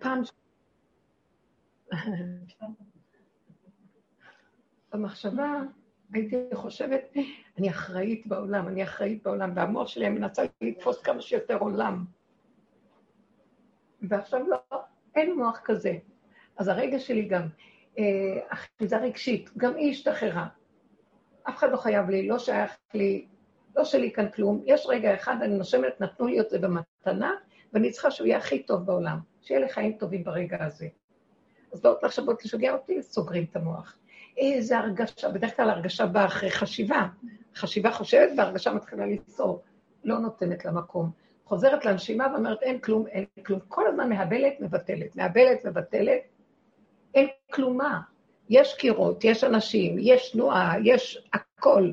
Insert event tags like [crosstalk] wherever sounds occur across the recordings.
פעם... [laughs] במחשבה הייתי חושבת, אני אחראית בעולם, אני אחראית בעולם, והמוח שלי מנסה לתפוס כמה שיותר עולם. ועכשיו לא, אין מוח כזה. אז הרגע שלי גם, אה, אחיזה רגשית, גם היא השתחררה. אף אחד לא חייב לי, לא שייך לי, לא שלי כאן כלום. יש רגע אחד, אני נושמת, נתנו לי את זה במתנה, ואני צריכה שהוא יהיה הכי טוב בעולם, שיהיה לי חיים טובים ברגע הזה. אז באות לחשבות לשגע אותי, סוגרים את המוח. איזה הרגשה, בדרך כלל הרגשה באה אחרי חשיבה. חשיבה חושבת והרגשה מתחילה לצעור, לא נותנת לה מקום. חוזרת לנשימה ואומרת, אין כלום, אין כלום. כל הזמן מהבלת, מבטלת, מהבלת, מבטלת. אין כלומה. יש קירות, יש אנשים, יש תנועה, יש הכל.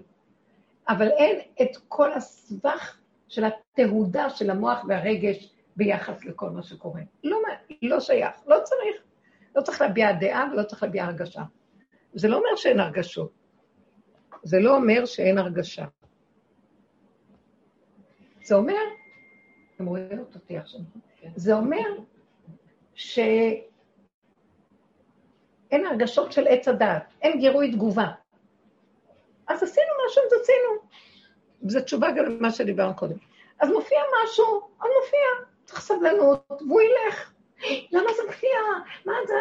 אבל אין את כל הסבך של התהודה של המוח והרגש ביחס לכל מה שקורה. לא, לא שייך, לא צריך. לא צריך להביע דעה ולא צריך להביע הרגשה. זה לא אומר שאין הרגשות. זה לא אומר שאין הרגשה. זה אומר, אתם רואים אותי עכשיו, כן. זה אומר שאין הרגשות של עץ הדעת, אין גירוי תגובה. אז עשינו משהו, אז עשינו. זו תשובה גם למה שדיברנו קודם. אז מופיע משהו, אז מופיע, צריך סבלנות, והוא ילך. למה זה מופיע? מה זה?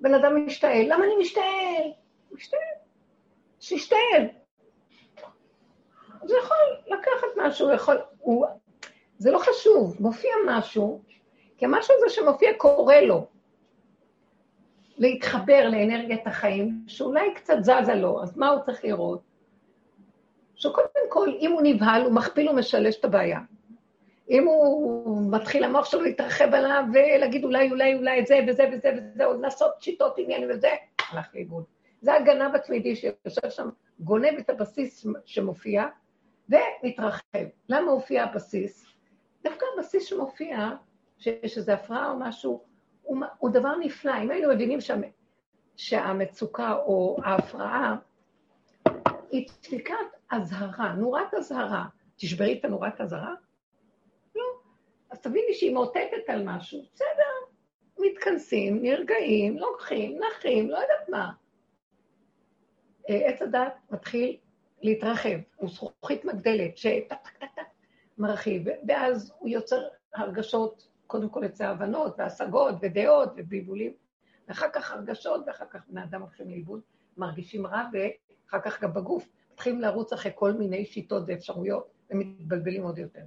בן אדם משתעל. למה אני משתעל? משתעל. שישתעל. הוא יכול לקחת משהו, יכול... הוא... זה לא חשוב, מופיע משהו, כי המשהו הזה שמופיע קורא לו להתחבר לאנרגיית החיים, שאולי קצת זזה לו, אז מה הוא צריך לראות? שקודם כל, אם הוא נבהל, הוא מכפיל ומשלש את הבעיה. אם הוא מתחיל המוח שלו להתרחב עליו ולהגיד אולי, אולי, אולי את זה וזה וזה וזה, או לעשות שיטות עניין וזה, הלך לאיבוד. זה הגנב התמידי שיושב שם, גונב את הבסיס שמופיע ומתרחב. למה הופיע הבסיס? דווקא הבסיס שמופיע, שיש איזו הפרעה או משהו, הוא, הוא דבר נפלא. אם היינו מבינים שה, שהמצוקה או ההפרעה היא דפיקת אזהרה, נורת אזהרה. תשברי את הנורת אזהרה? אז תביני שהיא מאותתת על משהו, בסדר, מתכנסים, נרגעים, לוקחים, נחים, לא יודעת מה. אה, עץ הדעת מתחיל להתרחב, הוא זכוכית מגדלת, שטק-טק-טק מרחיב, ואז הוא יוצר הרגשות, קודם כל אצל ההבנות והשגות ודעות ובלבולים, ואחר כך הרגשות, ואחר כך בני אדם הולכים לאיבוד, מרגישים רע, ואחר כך גם בגוף, מתחילים לרוץ אחרי כל מיני שיטות ואפשרויות, ומתבלבלים עוד יותר.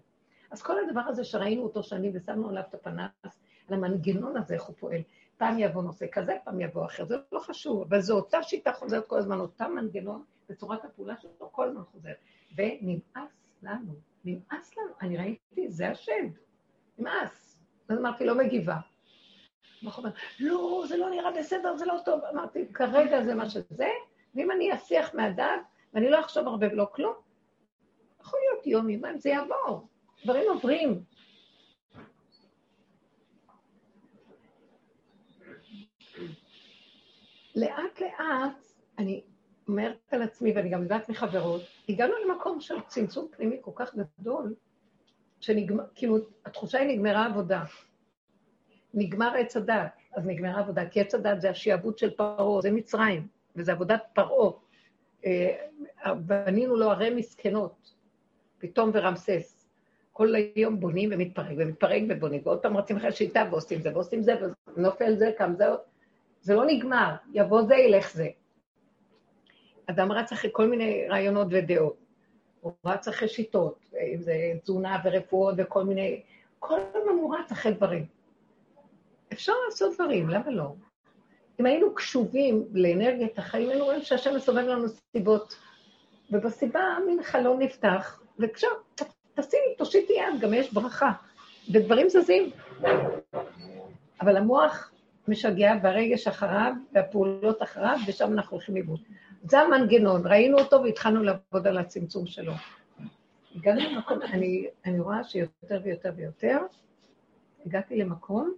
אז כל הדבר הזה שראינו אותו שנים ושמנו עליו את הפנס, על המנגנון הזה, איך הוא פועל. פעם יבוא נושא כזה, פעם יבוא אחר, זה לא חשוב, אבל זו אותה שיטה חוזרת כל הזמן, אותה מנגנון, בצורת הפעולה שלו כל הזמן חוזר. ונמאס לנו, נמאס לנו, אני ראיתי, זה השד, נמאס. אז אמרתי, לא מגיבה. לא, זה לא נראה בסדר, זה לא טוב. אמרתי, כרגע זה מה שזה, ואם אני אסיח מהדעת, ואני לא אחשוב הרבה ולא כלום, יכול להיות יום, יומיים, זה יעבור. דברים עוברים. לאט לאט, אני אומרת על עצמי, ואני גם יודעת מחברות, הגענו למקום של צמצום פנימי כל כך גדול, שנגמר, כאילו, התחושה היא נגמרה עבודה. נגמר עץ הדת, אז נגמרה עבודה, כי עץ הדת זה השעבוד של פרעה, זה מצרים, וזה עבודת פרעה. אה, בנינו לו ערי מסכנות, פתאום ורמסס. כל היום בונים ומתפרק ומתפרק ובונים, ועוד פעם רצים אחרי שיטה ועושים זה ועושים זה, ונופל זה, קם זה, זה לא נגמר, יבוא זה, ילך זה. אדם רץ אחרי כל מיני רעיונות ודעות. הוא רץ אחרי שיטות, אם זה תזונה ורפואות וכל מיני... כל הזמן הוא רץ אחרי דברים. אפשר לעשות דברים, למה לא? אם היינו קשובים לאנרגיית החיים, היינו רואים שהשם מסובב לנו סיבות, ובסיבה מין חלון נפתח, וכשם, תשימי, תושיטי יד, גם יש ברכה. ודברים זזים. אבל המוח משגע והרגש אחריו והפעולות אחריו, ושם אנחנו הולכים לאיבוד. זה המנגנון, ראינו אותו והתחלנו לעבוד על הצמצום שלו. הגענו למקום, אני, אני רואה שיותר ויותר ויותר, הגעתי למקום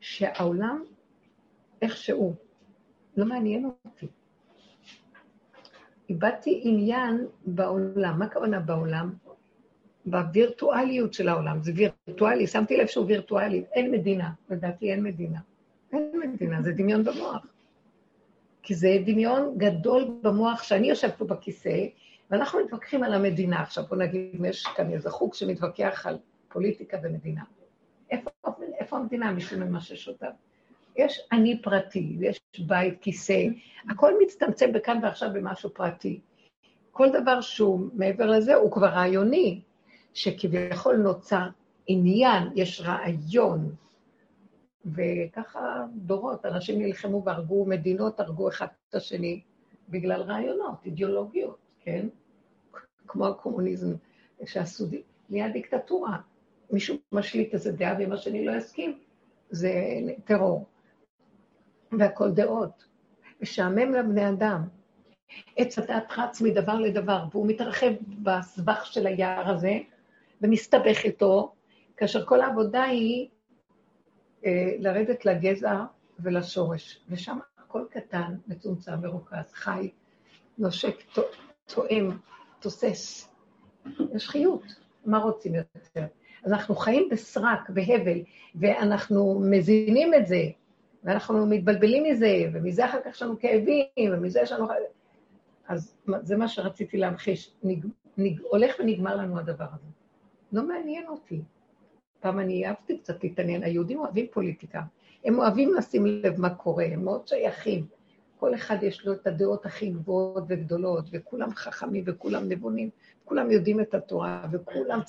שהעולם איכשהו, לא מעניין אותי. איבדתי עניין בעולם. מה הכוונה בעולם? בווירטואליות של העולם. זה וירטואלי, שמתי לב שהוא וירטואלי. אין מדינה, לדעתי אין מדינה. אין מדינה, זה דמיון במוח. כי זה דמיון גדול במוח, שאני יושב פה בכיסא, ואנחנו מתווכחים על המדינה. עכשיו, בוא נגיד, יש כאן איזה חוג שמתווכח על פוליטיקה ומדינה. איפה, איפה המדינה? מישהו ממשש אותה. יש אני פרטי, יש בית, כיסא, הכל מצטמצם בכאן ועכשיו במשהו פרטי. כל דבר שהוא מעבר לזה הוא כבר רעיוני, שכביכול נוצר עניין, יש רעיון. וככה דורות, אנשים נלחמו והרגו מדינות, הרגו אחד את השני בגלל רעיונות, אידיאולוגיות, כן? כמו הקומוניזם שעשו, נהיה דיקטטורה. מישהו משליט איזה דעה ואם השני לא יסכים, זה טרור. והכל דעות. משעמם לבני אדם. עץ הדת רץ מדבר לדבר, והוא מתרחב בסבך של היער הזה, ומסתבך איתו, כאשר כל העבודה היא אה, לרדת לגזע ולשורש. ושם הכל קטן, מצומצם, מרוכז, חי, נושק, תואם, תוסס. יש חיות, מה רוצים יותר? אז אנחנו חיים בסרק, בהבל, ואנחנו מזינים את זה, ואנחנו מתבלבלים מזה, ומזה אחר כך יש לנו כאבים, ומזה יש לנו... אז זה מה שרציתי להמחיש. נג... נג... הולך ונגמר לנו הדבר הזה. לא מעניין אותי. פעם אני אהבתי קצת להתעניין, היהודים אוהבים פוליטיקה. הם אוהבים לשים לב מה קורה, הם מאוד שייכים. כל אחד יש לו את הדעות הכי גבוהות וגדולות, וכולם חכמים וכולם נבונים, כולם יודעים את התורה, וכולם...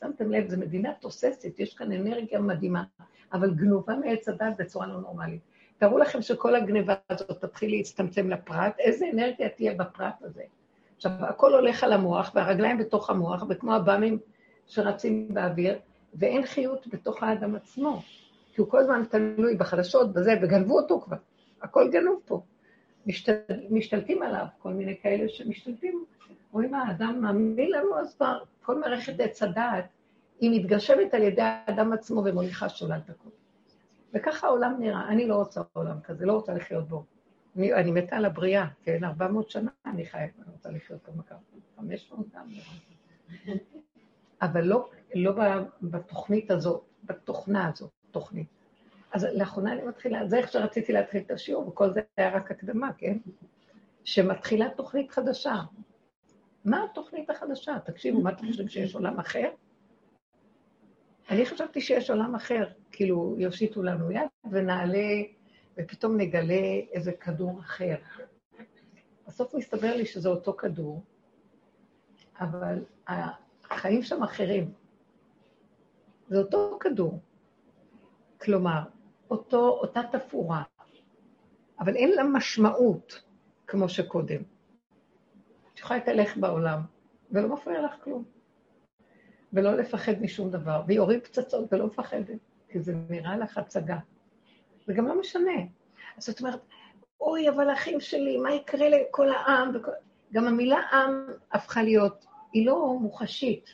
שמתם לב, זו מדינה תוססת, יש כאן אנרגיה מדהימה. אבל גנובה מעץ הדת בצורה לא נורמלית. תארו לכם שכל הגניבה הזאת תתחיל להצטמצם לפרט, איזה אנרגיה תהיה בפרט הזה. עכשיו, הכל הולך על המוח, והרגליים בתוך המוח, וכמו הבאמים שרצים באוויר, ואין חיות בתוך האדם עצמו, כי הוא כל הזמן תלוי בחדשות, בזה, וגנבו אותו כבר. הכל גנוב פה. משתל, משתלטים עליו, כל מיני כאלה שמשתלטים. רואים האדם מאמין לנו, אז כבר כל מערכת עץ הדעת היא מתגשמת על ידי האדם עצמו ומוליכה שולל את הכול. וככה העולם נראה. אני לא רוצה עולם כזה, לא רוצה לחיות בו. אני, אני מתה על הבריאה, כן? 400 שנה אני חייבת, אני רוצה לחיות מכר. 500 גם. אבל לא, לא בתוכנית הזאת, בתוכנה הזאת, תוכנית. אז לאחרונה אני מתחילה, זה איך שרציתי להתחיל את השיעור, וכל זה היה רק הקדמה, כן? שמתחילה תוכנית חדשה. מה התוכנית החדשה? תקשיבו, מה אתם חושבים שיש עולם אחר? אני חשבתי שיש עולם אחר, כאילו, יושיטו לנו יד ונעלה, ופתאום נגלה איזה כדור אחר. בסוף מסתבר לי שזה אותו כדור, אבל החיים שם אחרים. זה אותו כדור. כלומר, אותו, אותה תפאורה, אבל אין לה משמעות כמו שקודם. את יכולה להתהלך בעולם, ולא מפריע לך כלום. ולא לפחד משום דבר, ויורים פצצות ולא מפחדת, כי זה נראה לך הצגה. זה גם לא משנה. אז זאת אומרת, אוי, אבל אחים שלי, מה יקרה לכל העם? וכל... גם המילה עם הפכה להיות, היא לא מוחשית.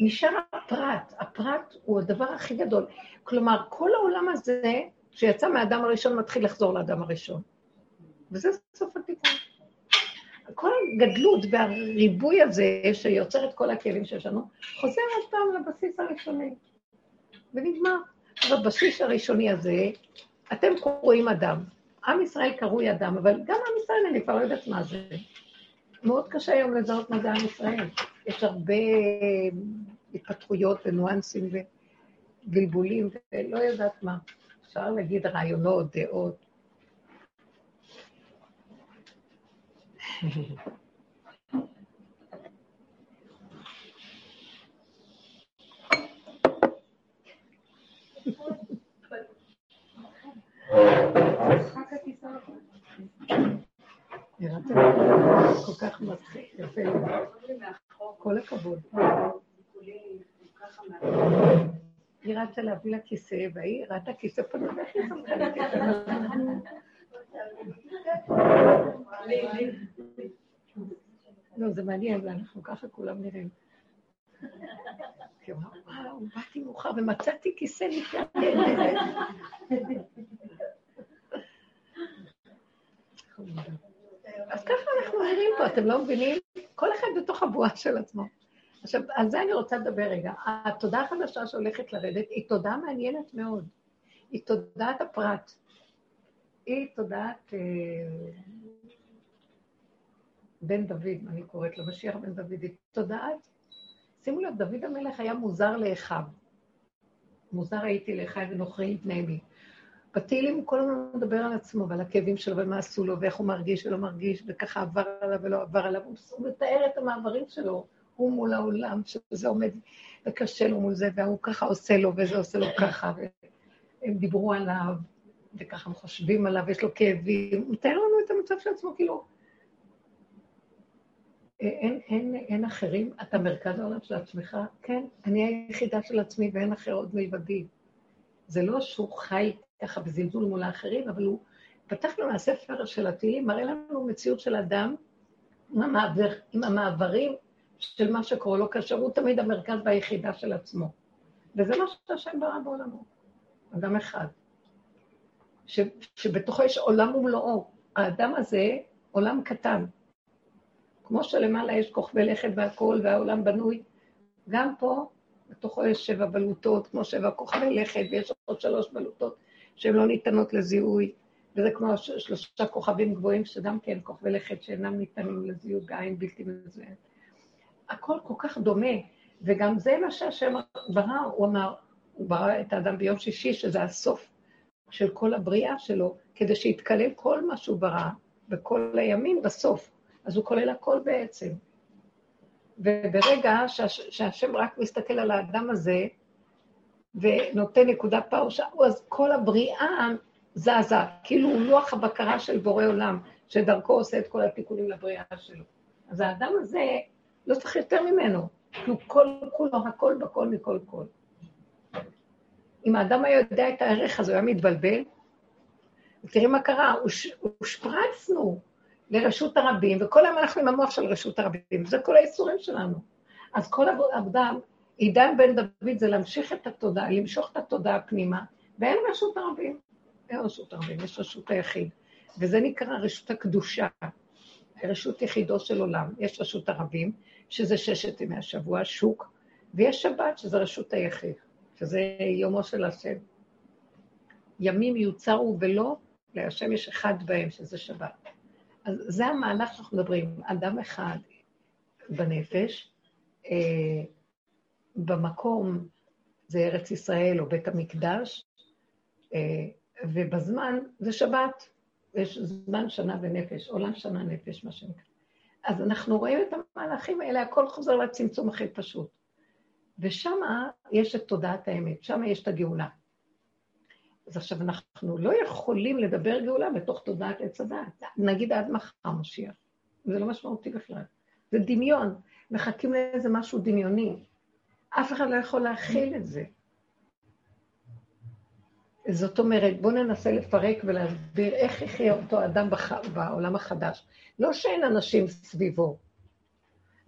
נשאר הפרט, הפרט הוא הדבר הכי גדול. כלומר, כל העולם הזה, שיצא מהאדם הראשון, מתחיל לחזור לאדם הראשון. וזה סוף התיקון. כל הגדלות והריבוי הזה שיוצר את כל הכלים שיש לנו, חוזר עוד פעם לבסיס הראשוני. ונגמר. בבסיס הראשוני הזה, אתם קרואים אדם. עם ישראל קרוי אדם, אבל גם עם ישראל, אני כבר לא יודעת מה זה. מאוד קשה היום לזהות מה זה עם ישראל. יש הרבה התפתחויות וניואנסים ובלבולים, ולא יודעת מה. אפשר להגיד רעיונות, דעות. [laughs] נראיתם כל כך מצחיק, יפה כל הכבוד. היא רצה להביא לה כיסא, והיא ראתה כיסא פנוי? לא, זה מעניין, ואנחנו ככה כולם נראים. וואו, באתי מאוחר ומצאתי כיסא נפלא. אז ככה אנחנו נראים פה, אתם לא מבינים? כל אחד בתוך הבועה של עצמו. עכשיו, על זה אני רוצה לדבר רגע. התודעה החדשה שהולכת לרדת היא תודעה מעניינת מאוד. היא תודעת הפרט. היא תודעת אה, בן דוד, אני קוראת לו, משיח בן דוד. היא תודעת, שימו לב, דוד המלך היה מוזר לאחיו. מוזר הייתי לאחיי ונוכרי לפני מי. בתהילים הוא כל הזמן מדבר על עצמו ועל הכאבים שלו ומה עשו לו ואיך הוא מרגיש ולא מרגיש וככה עבר עליו ולא עבר עליו. הוא מתאר את המעברים שלו, הוא מול העולם, שזה עומד וקשה לו מול זה, והוא ככה עושה לו וזה עושה לו ככה, והם דיברו עליו, וככה הם חושבים עליו, יש לו כאבים. הוא מתאר לנו את המצב של עצמו, כאילו, אין, אין, אין אחרים, אתה מרכז העולם של עצמך? כן, אני היחידה של עצמי ואין אחר עוד מלבדי. זה לא שהוא חי ככה בזלזול מול האחרים, אבל הוא פתח לנו מהספר של התהילים, מראה לנו מציאות של אדם עם, המעבר, עם המעברים של מה שקורה לו, כאשר הוא תמיד המרכז והיחידה של עצמו. וזה מה שהשם ברא בעולמו, אדם אחד. ש, שבתוכו יש עולם ומלואו. האדם הזה, עולם קטן. כמו שלמעלה יש כוכבי לכת והכול, והעולם בנוי, גם פה, בתוכו יש שבע בלוטות, כמו שבע כוכבי לכת, ויש עוד שלוש בלוטות שהן לא ניתנות לזיהוי, וזה כמו שלושה כוכבים גבוהים, שגם כן כוכבי לכת שאינם ניתנים לזיהוי בעין בלתי מזוהנת. הכל כל כך דומה, וגם זה מה שהשם ברא, הוא אמר, הוא ברא את האדם ביום שישי, שזה הסוף של כל הבריאה שלו, כדי שיתקלל כל מה שהוא ברא בכל הימים בסוף. אז הוא כולל הכל בעצם. וברגע שהשם רק מסתכל על האדם הזה, ונותן נקודה פער, אז כל הבריאה זזה, כאילו הוא לוח הבקרה של בורא עולם, שדרכו עושה את כל התיקונים לבריאה שלו. אז האדם הזה, לא צריך יותר ממנו, כי הוא כל כולו הכל בכל מכל כל. אם האדם היה יודע את הערך הזה, הוא היה מתבלבל. תראי מה קרה, הושפרצנו לרשות הרבים, וכל היום אנחנו עם המוח של רשות הרבים, זה כל האיסורים שלנו. אז כל העבודה, עידן בן דוד זה להמשיך את התודעה, למשוך את התודעה פנימה, ואין רשות הרבים. אין רשות הרבים, יש רשות היחיד. וזה נקרא רשות הקדושה, רשות יחידו של עולם. יש רשות הרבים, שזה ששת ימי השבוע, שוק, ויש שבת, שזה רשות היחיד, שזה יומו של השם. ימים יוצרו ולא, להשם יש אחד בהם, שזה שבת. אז זה המהלך שאנחנו מדברים, אדם אחד בנפש, אה, במקום זה ארץ ישראל או בית המקדש, אה, ובזמן זה שבת, יש זמן שנה ונפש, עולם שנה נפש, מה שנקרא. אז אנחנו רואים את המהלכים האלה, הכל חוזר לצמצום הכי פשוט. ושם יש את תודעת האמת, שם יש את הגאולה. אז עכשיו אנחנו לא יכולים לדבר גאולה בתוך תודעת עץ הדעת. נגיד עד מחר משיח. זה לא משמעותי בכלל. זה דמיון. מחכים לאיזה משהו דמיוני. אף אחד לא יכול להכיל את זה. זאת אומרת, בואו ננסה לפרק ולהסביר איך יחיה אותו אדם בח... בעולם החדש. לא שאין אנשים סביבו,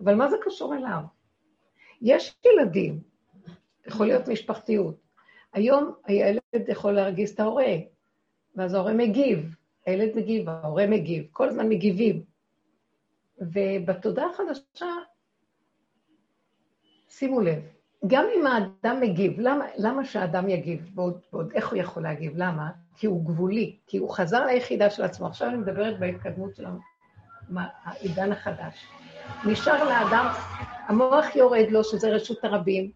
אבל מה זה קשור אליו? יש ילדים, יכול להיות משפחתיות. היום הילד יכול להרגיז את ההורה, ואז ההורה מגיב, הילד מגיב, ההורה מגיב, כל הזמן מגיבים. ובתודעה החדשה, שימו לב, גם אם האדם מגיב, למה, למה שהאדם יגיב, ועוד, ועוד איך הוא יכול להגיב? למה? כי הוא גבולי, כי הוא חזר ליחידה של עצמו. עכשיו אני מדברת בהתקדמות של העידן החדש. נשאר לאדם, המוח יורד לו, שזה רשות הרבים,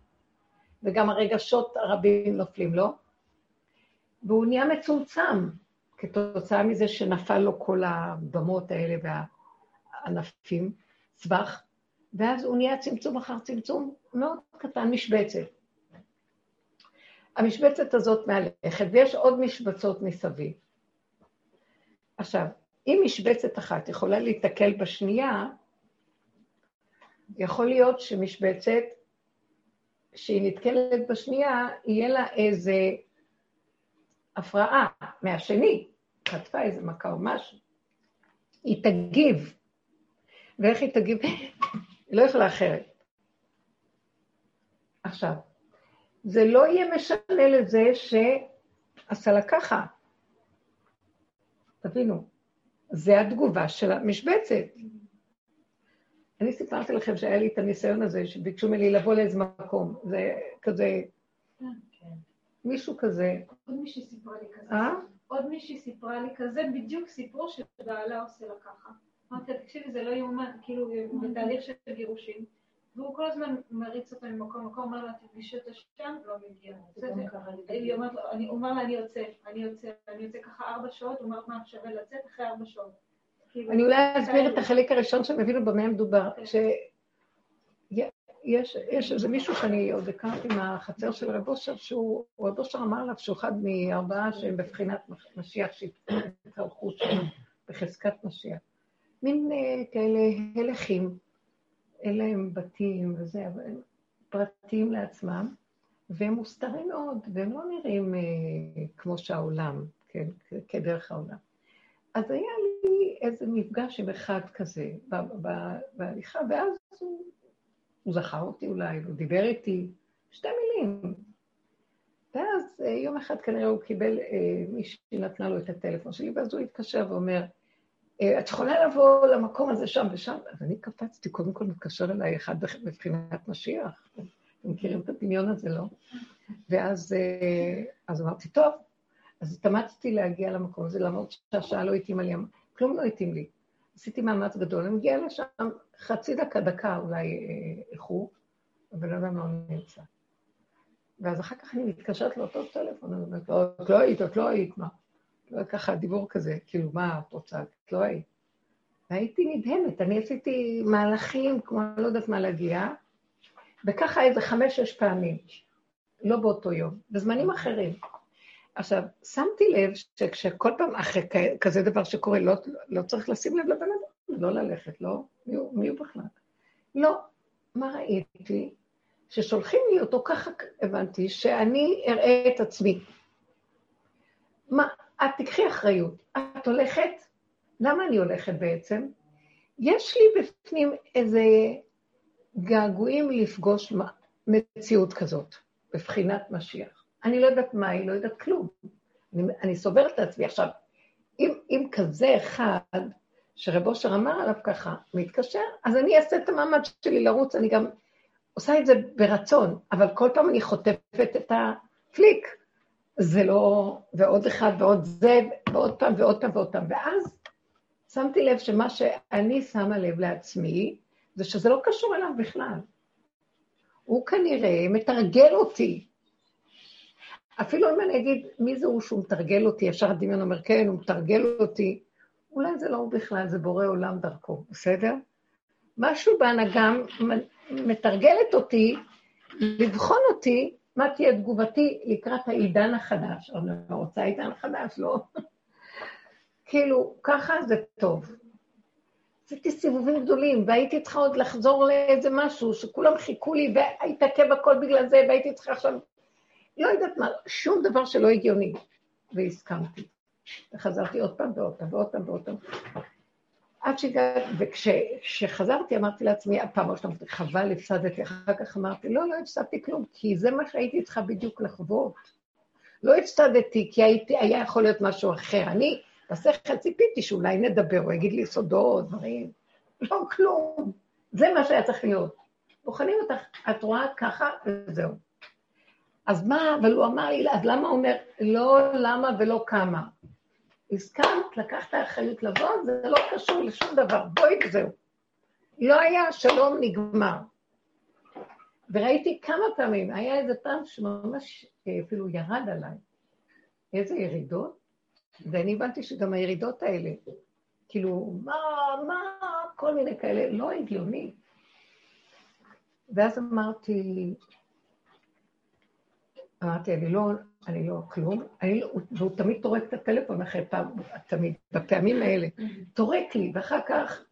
וגם הרגשות הרבים נופלים לו, והוא נהיה מצומצם כתוצאה מזה שנפל לו כל הבמות האלה והענפים, צבח, ואז הוא נהיה צמצום אחר צמצום מאוד קטן, משבצת. המשבצת הזאת מהלכת, ויש עוד משבצות מסביב. עכשיו, אם משבצת אחת יכולה להיתקל בשנייה, יכול להיות שמשבצת שהיא נתקלת בשנייה, יהיה לה איזה הפרעה מהשני, חטפה איזה מכה או משהו. היא תגיב. ואיך היא תגיב? [laughs] היא לא יכולה אחרת. עכשיו, זה לא יהיה משנה לזה שעשה לה ככה. תבינו, זה התגובה של המשבצת. אני סיפרתי לכם שהיה לי את הניסיון הזה, שביקשו ממני לבוא לאיזה מקום. זה כזה... מישהו כזה. עוד מישהי סיפרה לי כזה. אה? עוד מישהי סיפרה לי כזה, בדיוק סיפור שבעלה עושה לה ככה. אמרתי לה, תקשיבי, זה לא יאומן, כאילו, בתהליך של גירושים. והוא כל הזמן מריץ אותו ממקום למקום, אומר לה, תפגשי אותה שם, לא מגיע. הוא אומר לה, אני יוצא, אני יוצא, אני יוצא ככה ארבע שעות, הוא אומר, מה שווה לצאת אחרי ארבע שעות. כאילו, אני אולי אסביר את החלק הראשון שהם הבינו במה מדובר, כן. שיש איזה מישהו שאני עוד הכרתי מהחצר של רב אושר, שהוא, רב אושר אמר עליו שהוא אחד מארבעה שהם בבחינת משיח שהתהלכו שם בחזקת משיח. מין אה, כאלה הלכים, אין להם בתים וזה, אבל הם פרטיים לעצמם, והם מוסתרים מאוד, והם לא נראים אה, כמו שהעולם, כן, כדרך העולם. אז היה לי איזה מפגש עם אחד כזה בהליכה, ואז הוא, הוא זכר אותי אולי, הוא דיבר איתי שתי מילים. ואז אה, יום אחד כנראה הוא קיבל, אה, מישהי נתנה לו את הטלפון שלי, ואז הוא התקשר ואומר, את יכולה לבוא למקום הזה שם ושם? אז אני קפצתי, קודם כל מתקשר אליי אחד בבחינת משיח. אתם מכירים את הדמיון הזה, לא? ואז אז אמרתי, טוב, אז התאמצתי להגיע למקום הזה, למרות שהשעה לא התאימה לי, כלום לא התאים לי. עשיתי מאמץ גדול, אני מגיעה לשם חצי דקה, דקה אולי איחור, אבל לא יודע מה הוא נמצא. ואז אחר כך אני מתקשרת לאותו טלפון, אני אומרת את לא היית, את לא היית, מה? לא ככה דיבור כזה, כאילו, מה את רוצה? את לא היית. והייתי נדהמת, אני עשיתי מהלכים כמו לא יודעת מה להגיע, וככה איזה חמש-שש פעמים, לא באותו יום, בזמנים אחרים. עכשיו, שמתי לב שכשכל פעם אחרי כזה דבר שקורה, לא, לא צריך לשים לב לבן אדם, לא ללכת, לא, מי הוא, מי הוא בכלל? לא. מה ראיתי? ששולחים לי אותו ככה, הבנתי, שאני אראה את עצמי. מה, את תקחי אחריות. את הולכת, למה אני הולכת בעצם? יש לי בפנים איזה געגועים לפגוש מציאות כזאת, בבחינת משיח. אני לא יודעת מה היא, לא יודעת כלום. אני, אני סוברת את עצמי. עכשיו, אם, אם כזה אחד, שרב אושר אמר עליו ככה, מתקשר, אז אני אעשה את המעמד שלי לרוץ, אני גם עושה את זה ברצון, אבל כל פעם אני חוטפת את הפליק. זה לא, ועוד אחד ועוד זה, ועוד פעם ועוד פעם ועוד פעם. ואז שמתי לב שמה שאני שמה לב לעצמי, זה שזה לא קשור אליו בכלל. הוא כנראה מתרגל אותי. אפילו אם אני אגיד מי זה הוא שהוא מתרגל אותי, ישר הדמיון אומר, כן, הוא מתרגל אותי, אולי זה לא הוא בכלל, זה בורא עולם דרכו, בסדר? משהו בהנהגה מתרגלת אותי, לבחון אותי, מה תהיה תגובתי לקראת העידן החדש. אני לא רוצה עידן חדש, לא. [laughs] כאילו, ככה זה טוב. עשיתי סיבובים גדולים, והייתי צריכה עוד לחזור לאיזה משהו, שכולם חיכו לי, והתעכב הכל בגלל זה, והייתי צריכה עכשיו לא יודעת מה, שום דבר שלא הגיוני. והסכמתי. וחזרתי עוד פעם ועוד פעם ועוד פעם ועוד פעם. עד שהגעתי, וכשחזרתי אמרתי לעצמי, הפעם ראשונה, חבל, הפסדתי, אחר כך אמרתי, לא, לא הפסדתי כלום, כי זה מה שהייתי צריכה בדיוק לחוות. לא הפסדתי, כי הייתי, היה יכול להיות משהו אחר. אני בשכל ציפיתי שאולי נדבר, הוא יגיד לי סודות, דברים. לא, כלום. זה מה שהיה צריך להיות. בוחנים אותך, את רואה ככה, וזהו. אז מה, אבל הוא אמר לי, אז למה הוא אומר, לא למה ולא כמה? הסכמת, לקחת אחריות לבוא, זה לא קשור לשום דבר, בואי וזהו. לא היה שלום נגמר. וראיתי כמה פעמים, היה איזה פעם שממש אה, אפילו ירד עליי, איזה ירידות, ואני הבנתי שגם הירידות האלה, כאילו, מה, מה, כל מיני כאלה, לא הגיוני. ואז אמרתי, אמרתי, אני לא, אני לא כלום, אני לא, והוא תמיד טורק את הטלפון אחרי פעם, תמיד, בפעמים האלה, טורק לי, ואחר כך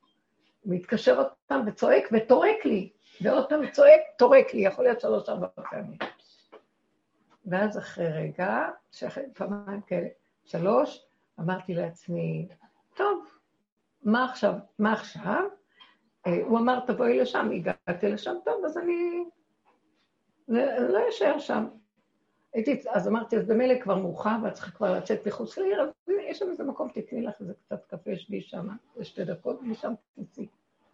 מתקשר עוד פעם וצועק וטורק לי, ועוד פעם צועק, טורק לי, יכול להיות שלוש ארבע פעמים. ואז אחרי רגע, שאחרי פעמיים כאלה, שלוש, אמרתי לעצמי, טוב, מה עכשיו? מה עכשיו? אה, הוא אמר, תבואי לשם, הגעתי לשם, טוב, אז אני לא אשאר שם. הייתי, אז אמרתי, אז במילא כבר מאוחר, ואת צריכה כבר לצאת מחוץ לעיר, אז יש שם איזה מקום, תקני לך איזה קצת קפה, שבי שם, זה שתי דקות, ומשם תצאי.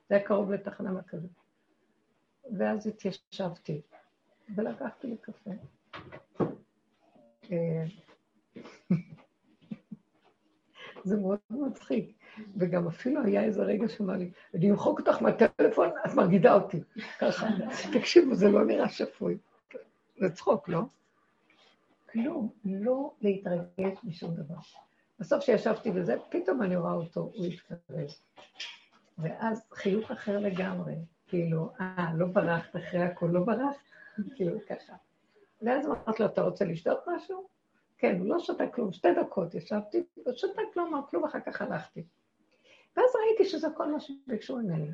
זה היה קרוב לתחנה מרכזית. ואז התיישבתי, ולקחתי לי קפה. אה, [laughs] זה מאוד מצחיק. וגם אפילו היה איזה רגע שאמר לי, אני אמחוק אותך מהטלפון, את מרגידה אותי. ככה. [laughs] תקשיבו, זה לא נראה שפוי. זה צחוק, לא? כלום, לא להתרגש משום דבר. בסוף כשישבתי וזה, פתאום אני רואה אותו, הוא התקרב. ואז חיוך אחר לגמרי, כאילו, אה, לא ברחת אחרי הכול, לא ברחת? כאילו, ככה. ואז אמרתי לו, אתה רוצה לשתות משהו? כן, הוא לא שתה כלום, שתי דקות ישבתי, הוא שתה כלום, אמר כלום, אחר כך הלכתי. ואז ראיתי שזה כל מה שביקשו ממני.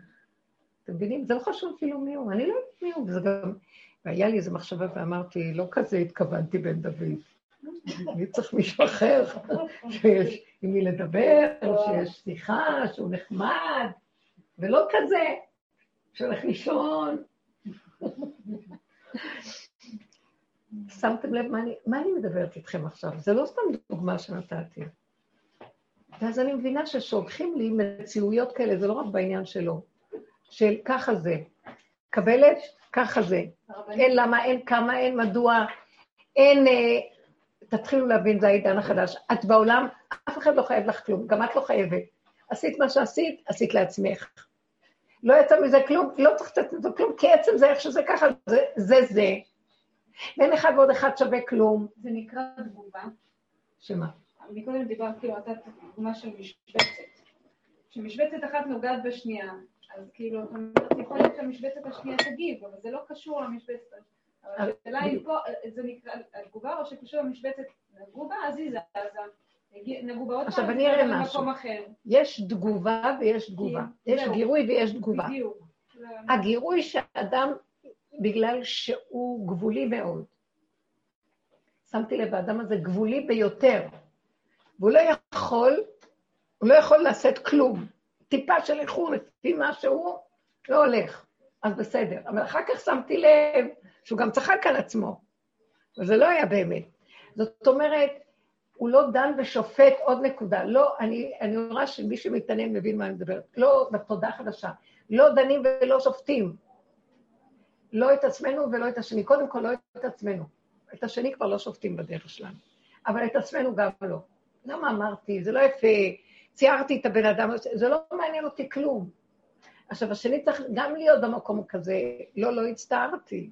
אתם מבינים? זה לא חשוב אפילו מי הוא, אני לא יודעת מי הוא, וזה גם... והיה לי איזו מחשבה ואמרתי, לא כזה התכוונתי בן דוד. אני צריך מישהו אחר, שיש עם מי לדבר, שיש שיחה, שהוא נחמד, ולא כזה, שהולך לישון. שמתם לב מה אני, מה אני מדברת איתכם עכשיו? זה לא סתם דוגמה שנתתי. ואז אני מבינה ששולחים לי מציאויות כאלה, זה לא רק בעניין שלו, של ככה זה. קבלת? ככה זה. אין למה, אין כמה, אין מדוע, אין... אה, תתחילו להבין, זה העידן החדש. את בעולם, אף אחד לא חייב לך כלום, גם את לא חייבת. עשית מה שעשית, עשית לעצמך. לא יצא מזה כלום, לא צריך לתת מזה כלום, כי עצם זה איך שזה ככה, זה זה. זה. ואין אחד ועוד אחד שווה כלום. זה נקרא תגובה. שמה? מקודם דיברת, כאילו, אתה תגובה של משבצת. כשמשבצת אחת נוגעת בשנייה, אז כאילו, את אומרת, יכול להיות שהמשבצת השנייה תגיב, אבל זה לא קשור למשבצת. אבל השאלה אם פה, זה נקרא התגובה, או שקשור למשבצת, נגעו בה, אז היא זזה. נגעו בה עוד פעם, עכשיו אני אראה משהו. יש תגובה ויש תגובה. יש גירוי ויש תגובה. בדיוק. הגירוי שאדם, בגלל שהוא גבולי מאוד, שמתי לב, האדם הזה גבולי ביותר, והוא לא יכול, הוא לא יכול לעשות כלום. טיפה של איחור לפי מה שהוא, לא הולך. אז בסדר. אבל אחר כך שמתי לב שהוא גם צחק על עצמו, וזה לא היה באמת. זאת אומרת, הוא לא דן ושופט עוד נקודה. לא, אני, אני רואה שמי שמתעניין מבין מה אני מדברת. לא בתודעה החדשה. לא דנים ולא שופטים. לא את עצמנו ולא את השני. קודם כל, לא את עצמנו. את השני כבר לא שופטים בדרך שלנו. אבל את עצמנו גם לא. למה אמרתי? זה לא יפה. ציירתי את הבן אדם, זה לא מעניין אותי כלום. עכשיו, השני צריך גם להיות במקום כזה, לא, לא הצטערתי.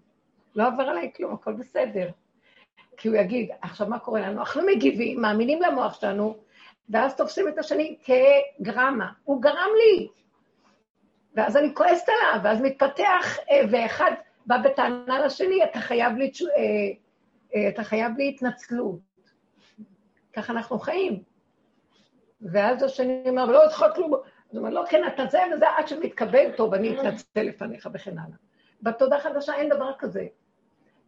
לא עבר עליי כלום, הכל בסדר. כי הוא יגיד, עכשיו מה קורה לנו? אנחנו מגיבים, מאמינים למוח שלנו, ואז תופסים את השני כגרמה. הוא גרם לי. ואז אני כועסת עליו, ואז מתפתח, אה, ואחד בא בטענה לשני, אתה חייב לי, אה, אה, אתה חייב לי התנצלות. ככה אנחנו חיים. ואז השני אומר, לא אותך כלום. אז הוא אומר, לא, כן, אתה זה וזה, עד שמתקבל, טוב, אני אתנצל לפניך וכן הלאה. בתודה חדשה אין דבר כזה.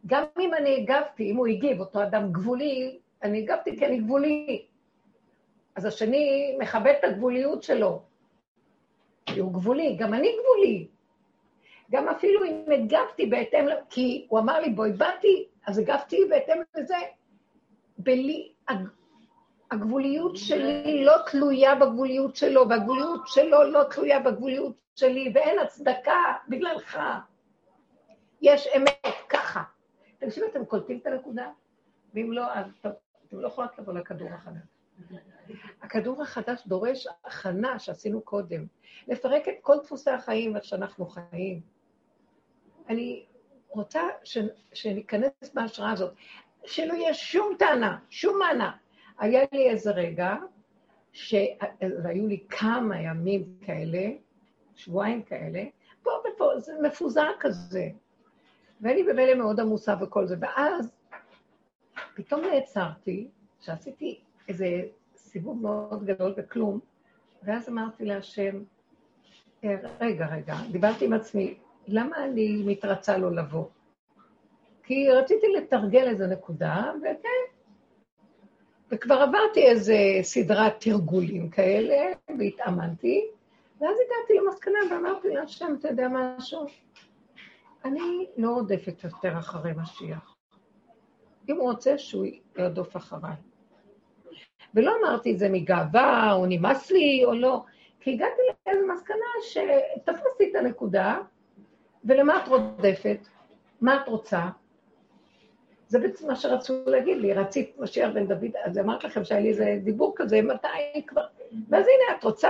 גם אם אני הגבתי, אם הוא הגיב, אותו אדם גבולי, אני הגבתי כי אני גבולי. אז השני מכבד את הגבוליות שלו, כי הוא גבולי, גם אני גבולי. גם אפילו אם הגבתי בהתאם, כי הוא אמר לי, בואי, באתי, אז הגבתי בהתאם לזה. בלי, הגבוליות שלי לא תלויה בגבוליות שלו, והגבוליות שלו לא תלויה בגבוליות שלי, ואין הצדקה בגללך. יש אמת, ככה. תקשיבו, אתם קולטים את הנקודה? ואם לא, אז אתם לא יכולות לבוא לכדור החדש. הכדור החדש דורש הכנה שעשינו קודם, לפרק את כל דפוסי החיים, איך שאנחנו חיים. אני רוצה ש, שניכנס בהשראה הזאת, שלא יהיה שום טענה, שום מענה. היה לי איזה רגע, שהיו לי כמה ימים כאלה, שבועיים כאלה, פה ופה, זה מפוזר כזה. ואני במילא מאוד עמוסה וכל זה, ואז פתאום נעצרתי, שעשיתי איזה סיבוב מאוד גדול וכלום, ואז אמרתי להשם, אה, רגע, רגע, דיברתי עם עצמי, למה אני מתרצה לא לבוא? כי רציתי לתרגל איזו נקודה, וכן, וכבר עברתי איזה סדרת תרגולים כאלה, והתאמנתי, ואז הגעתי למסקנה ואמרתי להשם, אתה יודע משהו? אני לא רודפת יותר אחרי משיח. אם הוא רוצה, שהוא ירדוף אחריי. ולא אמרתי את זה מגאווה, או נמאס לי, או לא, כי הגעתי לאיזו מסקנה שתפסתי את הנקודה, ולמה את רודפת? מה את רוצה? זה בעצם מה שרצו להגיד לי, רצית משיח בן דוד, אז אמרתי לכם שהיה לי איזה דיבור כזה, מתי כבר... ואז הנה, את רוצה?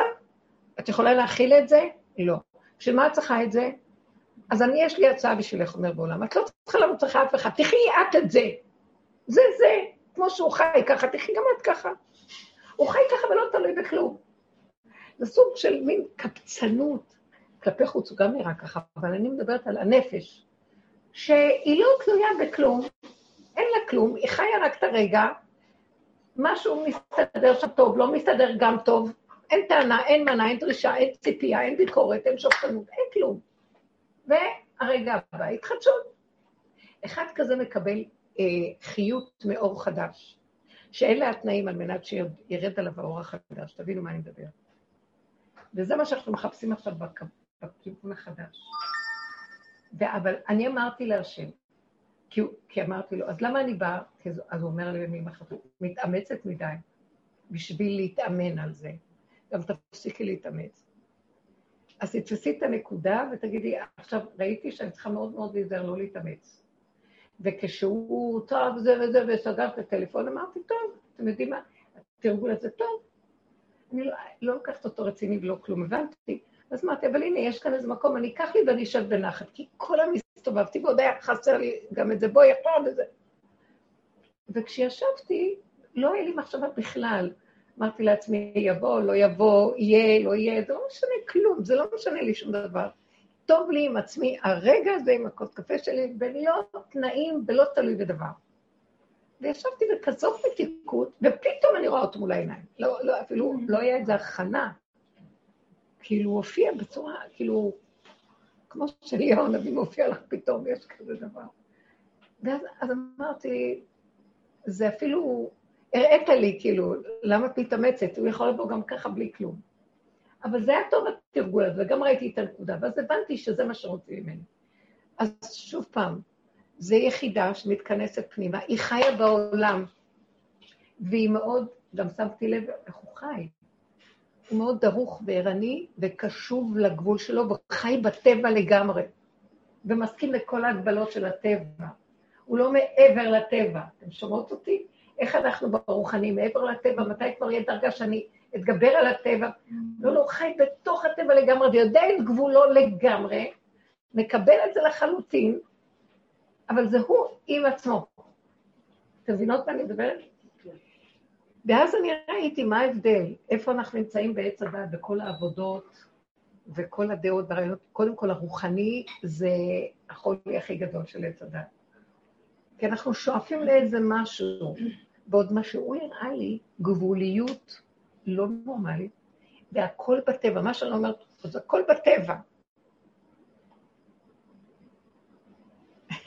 את יכולה להכיל את זה? לא. בשביל מה את צריכה את זה? אז אני, יש לי הצעה בשבילך, אומר בעולם, את לא צריכה לרוץ אחרי אף אחד, תחי את את זה. זה זה, כמו שהוא חי ככה, תחי גם את ככה. הוא חי ככה ולא תלוי בכלום. זה סוג של מין קפצנות. כלפי חוץ הוא גם נראה ככה, אבל אני מדברת על הנפש, שהיא לא תלויה בכלום, אין לה כלום, היא חיה רק את הרגע, משהו מסתדר שם טוב, לא מסתדר גם טוב, אין טענה, אין מנה, אין דרישה, אין ציפייה, אין ביקורת, אין שופטנות, אין כלום. והרגע הבא, התחדשות. אחד כזה מקבל אה, חיות מאור חדש, שאלה התנאים על מנת שירד עליו האור החדש, תבינו מה אני מדבר. וזה מה שאנחנו מחפשים עכשיו בכיוון החדש. אבל אני אמרתי להשם, כי, כי אמרתי לו, אז למה אני באה? אז הוא אומר לי במילים אחרות, מתאמצת מדי בשביל להתאמן על זה. גם תפסיקי להתאמץ. אז תתפסי את הנקודה ותגידי, עכשיו ראיתי שאני צריכה מאוד מאוד להיזהר לא להתאמץ. וכשהוא טוב זה וזה, וסגר את הטלפון, אמרתי, טוב, אתם יודעים מה, התרגול הזה טוב. אני לא, לא לוקחת אותו רציני ולא כלום, הבנתי. אז אמרתי, אבל הנה, יש כאן איזה מקום, אני אקח לי ואני אשב בנחת, כי כל היום הסתובבתי, ועוד היה חסר לי גם את זה, בואי, עכשיו וזה. וכשישבתי, לא היה לי מחשבה בכלל. אמרתי לעצמי, יבוא, לא יבוא, יהיה, לא יהיה, זה לא משנה כלום, זה לא משנה לי שום דבר. טוב לי עם עצמי הרגע הזה עם הכוס קפה שלי, ולא תנאים ולא תלוי בדבר. וישבתי בכזאת מתיקות, ופתאום אני רואה אותו מול העיניים. לא, לא, אפילו לא היה איזה הכנה. כאילו, הוא הופיע בצורה, כאילו, כמו שאליהו הנביא מופיע לך פתאום, יש כזה דבר. ואז אז אמרתי, זה אפילו, הראית לי, כאילו, למה את מתאמצת? הוא יכול לבוא גם ככה בלי כלום. אבל זה היה טוב התרגול הזה, וגם ראיתי את הנקודה, ואז הבנתי שזה מה שרוצים ממני. אז שוב פעם, זו יחידה שמתכנסת פנימה, היא חיה בעולם, והיא מאוד, גם שמתי לב איך הוא חי. הוא מאוד דרוך וערני וקשוב לגבול שלו, וחי בטבע לגמרי, ומסכים לכל ההגבלות של הטבע. הוא לא מעבר לטבע. אתם שומעות אותי? איך אנחנו ברוחני, מעבר לטבע, מתי כבר יהיה דרגה שאני אתגבר על הטבע? לא, לא, חי בתוך הטבע לגמרי, ויודע את גבולו לגמרי, מקבל את זה לחלוטין, אבל זה הוא עם עצמו. אתם מבינות מה אני מדברת? ואז אני ראיתי מה ההבדל, איפה אנחנו נמצאים בעץ הדת, בכל העבודות וכל הדעות והרעיונות. קודם כל, הרוחני זה החולי הכי גדול של עץ הדת. כי אנחנו שואפים לאיזה משהו, ועוד מה שהוא הראה לי, גבוליות לא נורמלית, והכל בטבע. מה שאני אומרת, זה הכל בטבע. [laughs]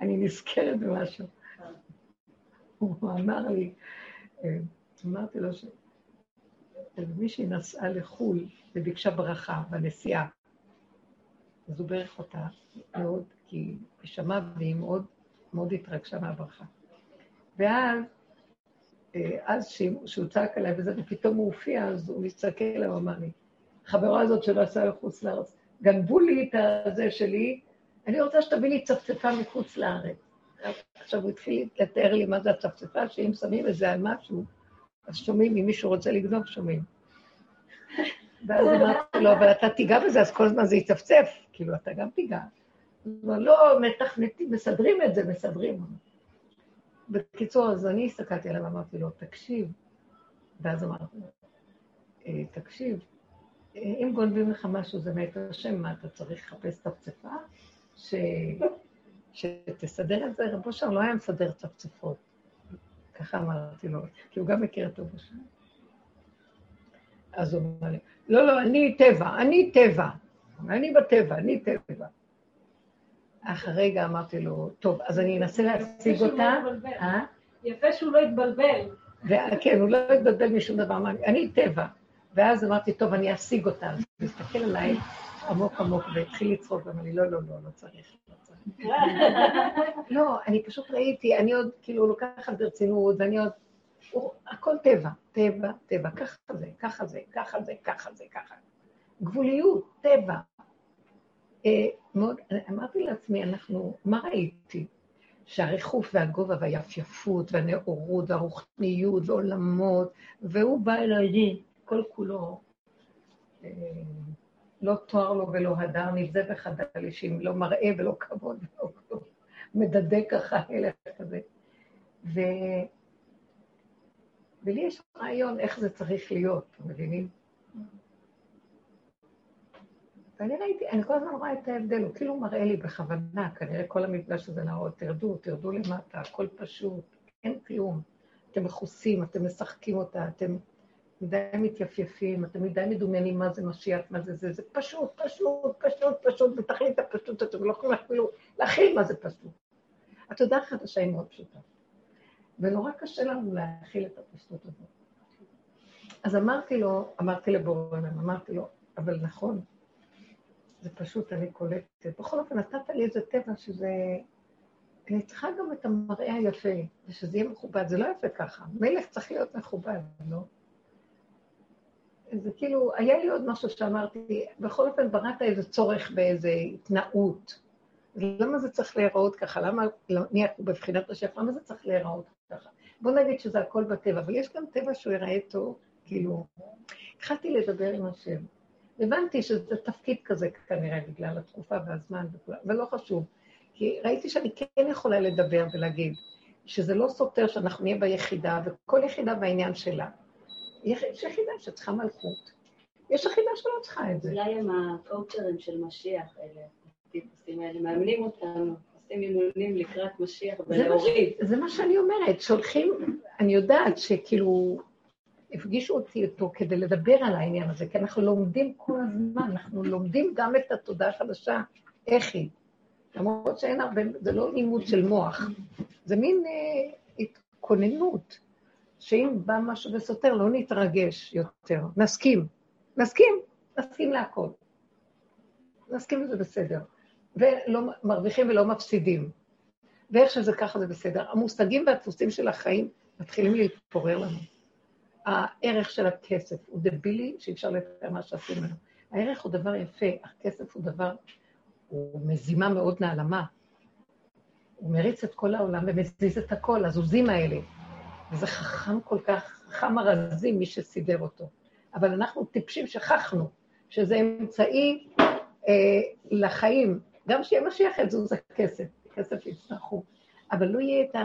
אני נזכרת במשהו. הוא אמר לי, אה, אמרתי לו שמישהי נסעה לחו"ל וביקשה ברכה בנסיעה. אז הוא ברך אותה מאוד, כי היא שמעה והיא מאוד, מאוד התרגשה מהברכה. ואז, אה, אז שהוא צעק עליי וזה, ופתאום הוא הופיע, אז הוא מסתכל עליי, הוא אמר לי, החברה הזאת שלא עשה לחוץ לארץ, גנבו לי את הזה שלי, אני רוצה שתביא לי צפצפה מחוץ לארץ. עכשיו הוא התחיל לתאר לי מה זה הצפצפה, שאם שמים את זה על משהו, אז שומעים, אם מישהו רוצה לגנוב, שומעים. ואז אמרתי לו, אבל אתה תיגע בזה, אז כל הזמן זה יצפצף. כאילו, אתה גם תיגע. אמר, לא, מתכנתים, מסדרים את זה, מסדרים. בקיצור, אז אני הסתכלתי עליו ואמרתי לו, תקשיב. ואז אמרתי לו, אה, תקשיב, אה, אם גונבים לך משהו, זה מאת השם, מה, אתה צריך לחפש צפצפה? ש... שתסדר את זה, רבו שם לא היה מסדר צפצפות. ככה אמרתי לו, כי הוא גם מכיר את רבו שם. אז הוא אמר לי, לא, לא, אני טבע, אני טבע. אני בטבע, אני טבע. אך רגע אמרתי לו, טוב, אז אני אנסה להשיג אותה. אה? יפה שהוא לא התבלבל. כן, הוא לא התבלבל משום דבר. אני טבע. ואז אמרתי, טוב, אני אשיג אותה. אז הוא הסתכל עליי עמוק עמוק והתחיל לצחוק, ואמר לי, לא, לא, לא, לא צריך. לא, [laughs] אני פשוט ראיתי, אני עוד כאילו לוקחת ברצינות, ואני עוד... הכל טבע, טבע, טבע, ככה זה, ככה זה, ככה זה, ככה זה, ככה. גבוליות, טבע. אה, מאוד, אמרתי לעצמי, אנחנו, מה ראיתי? שהריחוף והגובה והיפייפות והנאורות והרוחניות ועולמות, והוא בא אליי כל כולו, אה, לא תואר לו ולא הדר נבזה וחדל אישים, לא מראה ולא כבוד ולא כלום, מדדה ככה הלך כזה. ו... ולי יש רעיון איך זה צריך להיות, אתם מבינים? ואני ראיתי, אני כל הזמן רואה את ההבדל, הוא כאילו מראה לי בכוונה, כנראה כל המפגש הזה להראות, תרדו, תרדו למטה, הכל פשוט, אין כלום. אתם מכוסים, אתם משחקים אותה, אתם מדי מתייפייפים, אתם מדי מדומיינים מה זה משיח, מה זה זה, זה פשוט, פשוט, פשוט, פשוט, בתכלית הפשוט, אתם לא יכולים אפילו להכיל מה זה פשוט. התודה החדשה היא מאוד פשוטה. ונורא קשה לנו להכיל את הפשטות הזאת. אז אמרתי לו, אמרתי לבורלם, אמרתי לו, אבל נכון, זה פשוט, אני קולטת. בכל אופן, נתת לי איזה טבע שזה... אני צריכה גם את המראה היפה, ושזה יהיה מכובד. זה לא יפה ככה. מלך צריך להיות מכובד, לא? זה כאילו, היה לי עוד משהו שאמרתי, בכל אופן בראת איזה צורך באיזה התנאות. למה זה צריך להיראות ככה? למה, נהיה פה בבחינת השף, למה זה צריך להיראות ככה? בוא נגיד שזה הכל בטבע, אבל יש גם טבע שהוא ייראה טוב, כאילו... התחלתי לדבר עם השם. הבנתי שזה תפקיד כזה כנראה בגלל התקופה והזמן וכו', אבל לא חשוב. כי ראיתי שאני כן יכולה לדבר ולהגיד שזה לא סותר שאנחנו נהיה ביחידה, וכל יחידה בעניין שלה. יש יחידה שצריכה מלכות. יש יחידה שלא צריכה את זה. אולי הם הקואוצ'רים של משיח, אלה, הטיפוסים האלה, מאמנים אותנו, עושים אימונים לקראת משיח ולהוריד. זה מה שאני אומרת, שולחים, אני יודעת שכאילו, הפגישו אותי איתו כדי לדבר על העניין הזה, כי אנחנו לומדים כל הזמן, אנחנו לומדים גם את התודעה החדשה, איך היא. למרות שאין הרבה, זה לא לימוד של מוח, זה מין אה, התכוננות, שאם בא משהו וסותר, לא נתרגש יותר, נסכים, נסכים, נסכים להכל. נסכים וזה בסדר. ולא מרוויחים ולא מפסידים. ואיך שזה ככה זה בסדר. המושגים והדפוסים של החיים מתחילים להתפורר לנו. הערך של הכסף הוא דבילי, שאי אפשר לתאר מה שעשו ממנו. הערך הוא דבר יפה, הכסף הוא דבר, הוא מזימה מאוד נעלמה. הוא מריץ את כל העולם ומזיז את הכל, הזוזים האלה. וזה חכם כל כך, חכם הרזים מי שסידר אותו. אבל אנחנו טיפשים, שכחנו שזה אמצעי אה, לחיים. גם שיהיה משיח יזוז הכסף, כסף יצטרכו. אבל לא יהיה את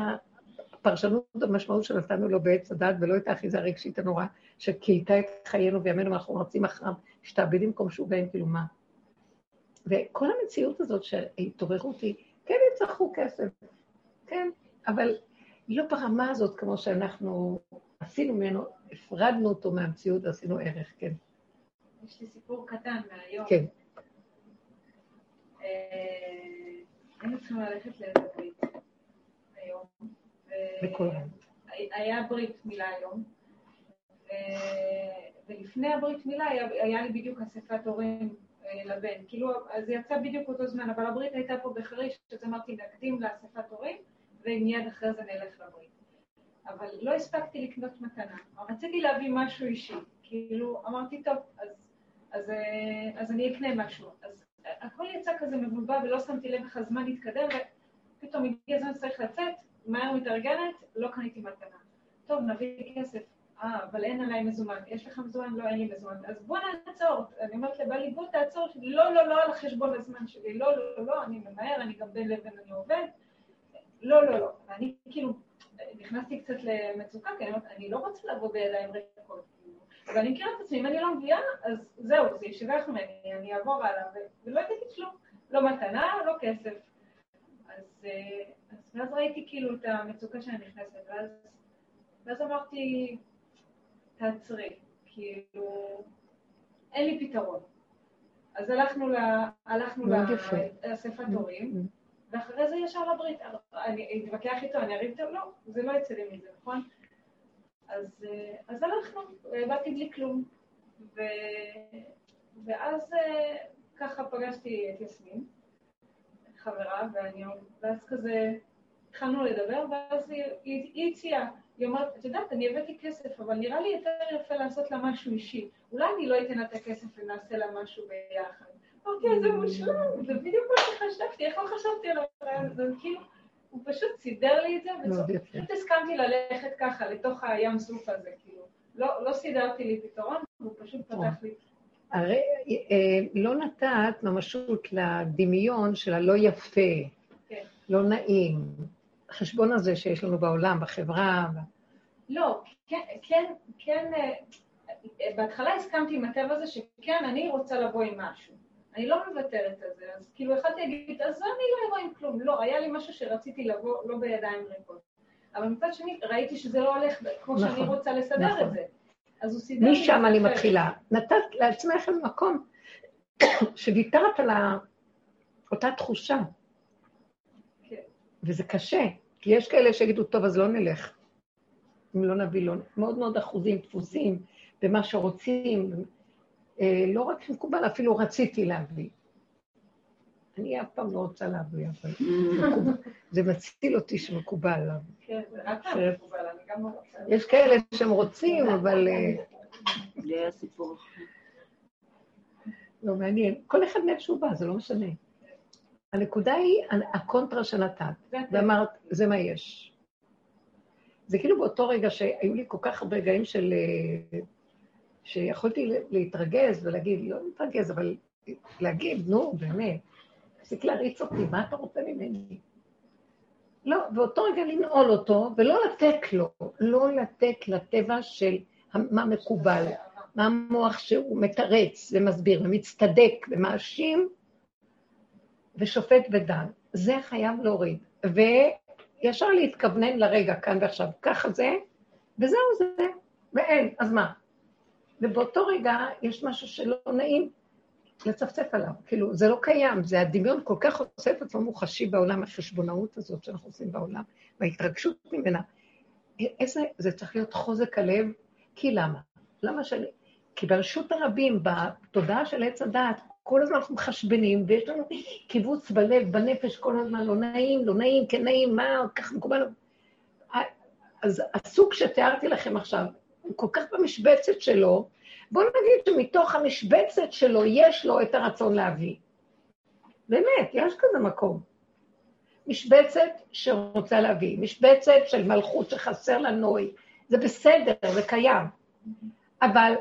הפרשנות המשמעות שנתנו לו בעץ הדת, ולא את האחיזה הרגשית הנוראה שכילתה את חיינו וימינו, ואנחנו רצים אחריו, שתעבידים במקום שהוא בהם, כאילו מה. וכל המציאות הזאת שהתעוררות היא, כן יצטרכו כסף, כן, אבל לא ברמה הזאת כמו שאנחנו עשינו ממנו, הפרדנו אותו מהמציאות, עשינו ערך, כן. יש לי סיפור קטן מהיום. כן. אה, היינו צריכים ללכת לאיזה ברית היום. היה ברית מילה היום, ולפני הברית מילה היה, היה לי בדיוק אספת הורים אה, לבן. כאילו, זה יצא בדיוק אותו זמן, אבל הברית הייתה פה בחריש, אז אמרתי, נקדים לאספת הורים, ומיד אחרי זה נלך לברית. אבל לא הספקתי לקנות מתנה. רציתי להביא משהו אישי. כאילו, אמרתי, טוב, אז, אז, אה, אז אני אקנה משהו. אז הכל יצא כזה מבולבל ולא שמתי לב איך הזמן התקדם, ופתאום הגיע הזמן שצריך לצאת, מהר מתארגנת, לא קניתי מתנה. טוב, נביא כסף. אה, אבל אין עליי מזומן. יש לך מזומן? לא, אין לי מזומן. אז בוא נעצור. אני אומרת לבעלי, בוא תעצור. לא, לא, לא על החשבון הזמן שלי. לא, לא, לא, אני ממהר, אני גם בין לבין אני עובד. לא, לא, לא. אני כאילו, נכנסתי קצת למצוקה, כי אני אומרת, אני לא רוצה לעבוד בידיים ריקות. ואני מכירה את עצמי, אם אני לא מביאה, אז זהו, זה ישגח ממני, אני אעבור הלאה, ולא הבאתי כלום. לא מתנה, לא כסף. אז, אז ואז ראיתי כאילו את המצוקה שאני נכנסת, ואז, ואז אמרתי, תעצרי, כאילו, אין לי פתרון. אז הלכנו, הלכנו לאספת הורים, mm-hmm. ואחרי זה ישר לברית. אני אתווכח איתו, אני אריב איתו, לא, זה לא יצא לי מזה, נכון? אז, אז הלכנו, באתי בלי כלום. ו, ואז ככה פגשתי את יסמין, חברה, ואני, ואז כזה התחלנו לדבר, ואז היא, היא, היא הציעה, היא אומרת, את יודעת, אני הבאתי כסף, אבל נראה לי יותר יפה לעשות לה משהו אישי. אולי אני לא אתן לה את הכסף ונעשה לה משהו ביחד. אמרתי, זה מושלם, זה בדיוק מה שחשבתי, איך לא חשבתי על הרעיון הזה? כאילו, הוא פשוט סידר לי את זה, ופשוט הסכמתי ללכת ככה, לתוך הים סוף הזה, כאילו. לא, לא סידרתי לי פתרון, הוא פשוט פתח לי. הרי אה, לא נתת ממשות לדמיון של הלא יפה, כן. לא נעים, החשבון הזה שיש לנו בעולם, בחברה. לא, כן, כן, כן, אה, בהתחלה הסכמתי עם הטבע הזה שכן, אני רוצה לבוא עם משהו. אני לא מוותרת על זה, אז כאילו יכולתי להגיד, אז אני לא אבוא עם כלום. לא, היה לי משהו שרציתי לבוא, לא בידיים ריקות. אבל מצד שני, ראיתי שזה לא הולך כמו נכון, שאני רוצה לסדר נכון. את זה. אז הוא סידר... משם אני מתחילה. נתת לעצמך מקום [coughs] שוויתרת על אותה תחושה. כן. וזה קשה, כי יש כאלה שיגידו, טוב, אז לא נלך. אם לא נביא לו, מאוד מאוד אחוזים דפוסים במה שרוצים. אה, לא רק מקובל, אפילו רציתי להביא. אני אף פעם לא רוצה להביא, אבל [laughs] זה מציל אותי שמקובל להביא. כן, זה רק מקובל, אני גם לא רוצה. יש כאלה שהם רוצים, אבל... אה, זה היה סיפור אחר. לא, מעניין. כל אחד מאיפה בא, זה לא משנה. הנקודה היא הקונטרה שנתת, ואמרת, זה מה יש. זה כאילו באותו רגע שהיו לי כל כך הרבה רגעים של... שיכולתי להתרגז ולהגיד, לא להתרגז, אבל להגיד, נו, באמת, תפסיק להריץ אותי, מה אתה רוצה ממני? לא, באותו רגע לנעול אותו, ולא לתת לו, לא לתת לטבע של מה מקובל, מה המוח שהוא מתרץ ומסביר ומצטדק ומאשים ושופט ודן. זה חייב להוריד. וישר להתכוונן לרגע, כאן ועכשיו. ככה זה, וזהו זה, ואין, אז מה? ובאותו רגע יש משהו שלא נעים לצפצף עליו. כאילו, זה לא קיים, זה הדמיון כל כך חושף את עצמו מוחשי בעולם, החשבונאות הזאת שאנחנו עושים בעולם, וההתרגשות ממנה. איזה, זה צריך להיות חוזק הלב, כי למה? למה שאני... כי ברשות הרבים, בתודעה של עץ הדעת, כל הזמן אנחנו מחשבנים, ויש לנו קיבוץ בלב, בנפש, כל הזמן, לא נעים, לא נעים, כן נעים, מה, כך מקובל. אז הסוג שתיארתי לכם עכשיו, הוא כל כך במשבצת שלו, בואו נגיד שמתוך המשבצת שלו יש לו את הרצון להביא. באמת, יש כזה מקום. משבצת שרוצה להביא, משבצת של מלכות שחסר לה נוי, זה בסדר, זה קיים. אבל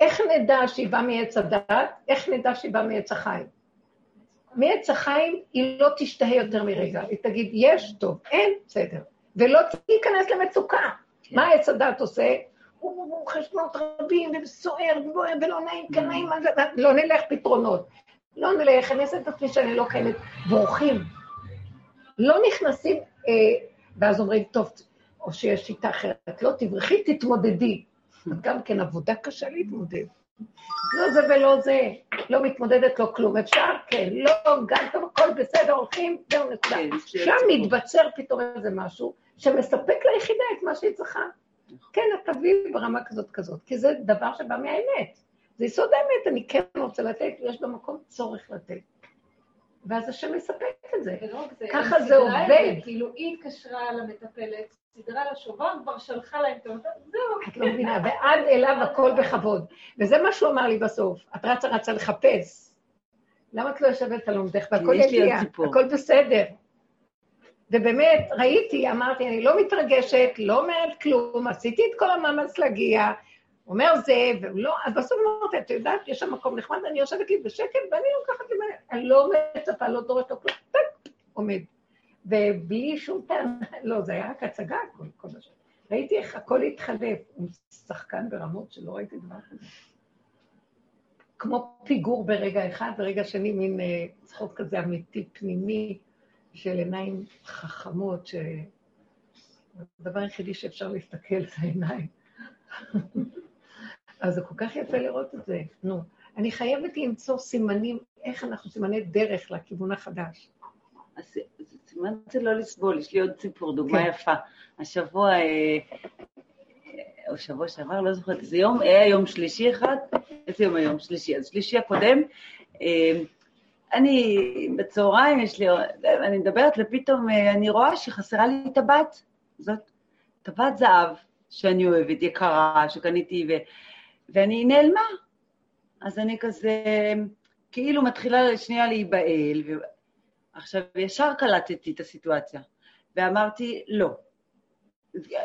איך נדע שהיא באה מעץ הדת? איך נדע שהיא באה מעץ החיים? מעץ החיים היא לא תשתהה יותר מרגע, היא תגיד, יש, טוב, אין, בסדר. ולא תיכנס למצוקה. כן. מה עץ הדת עושה? הוא חשבונות רבים, וסוער, ובוער, ולא נעים, כן נעים, לא נלך פתרונות. לא נלך, אני אעשה את עצמי שאני לא קיימת. בורחים. לא נכנסים, אה, ואז אומרים, טוב, או שיש שיטה אחרת. לא, תברכי, תתמודדי. גם כן עבודה קשה להתמודד. לא זה ולא זה, לא מתמודדת, לא כלום. אפשר? כן. לא, גם טוב, הכל בסדר, הולכים, זהו נקודה. כן, שם מתבצר פתאום איזה משהו שמספק ליחידה את מה שהיא צריכה. כן, את תביאי ברמה כזאת כזאת, כי זה דבר שבא מהאמת. זה יסוד האמת, אני כן רוצה לתת, יש במקום צורך לתת. ואז השם מספק את זה. ככה זה עובד. כאילו, היא התקשרה למטפלת, סידרה לה שובר, כבר שלחה להם את המטפלת, זהו. את לא מבינה, ועד אליו הכל בכבוד. וזה מה שהוא אמר לי בסוף, את רצה רצה לחפש. למה את לא יושבת על עומדך והכל יגיע, הכל בסדר. ובאמת, ראיתי, אמרתי, אני לא מתרגשת, לא אומרת כלום, עשיתי את כל המאמץ להגיע, אומר זה, ולא, אז בסוף אמרתי, את יודעת, יש שם מקום נחמד, אני יושבת לי בשקט, ואני לוקחת לי אני לא מצפה, לא דורשת לו כלום, טק, עומד. ובלי שום טעם, לא, זה היה רק הצגה, כל, כל השם. ראיתי איך הכל התחלף, הוא שחקן ברמות שלא ראיתי דבר כזה. כמו פיגור ברגע אחד, ברגע שני מין אה, צחוק כזה אמיתי, פנימי, של עיניים חכמות, שהדבר היחידי שאפשר להסתכל זה העיניים. [laughs] אז זה כל כך יפה לראות את זה. נו, אני חייבת למצוא סימנים, איך אנחנו סימני דרך לכיוון החדש. אז סימן זה לא לסבול, יש לי עוד סיפור, דוגמה כן. יפה. השבוע, אה, או שבוע שעבר, לא זוכרת איזה יום, היה יום שלישי אחד, איזה יום היום? שלישי. אז שלישי הקודם, אה, אני, בצהריים יש לי, אני מדברת ופתאום אה, אני רואה שחסרה לי הבת, זאת, טבעת זהב שאני אוהבת, יקרה, שקניתי, ו... ואני נעלמה. אז אני כזה, כאילו מתחילה שנייה להיבהל, ו... עכשיו, ישר קלטתי את הסיטואציה, ואמרתי, לא.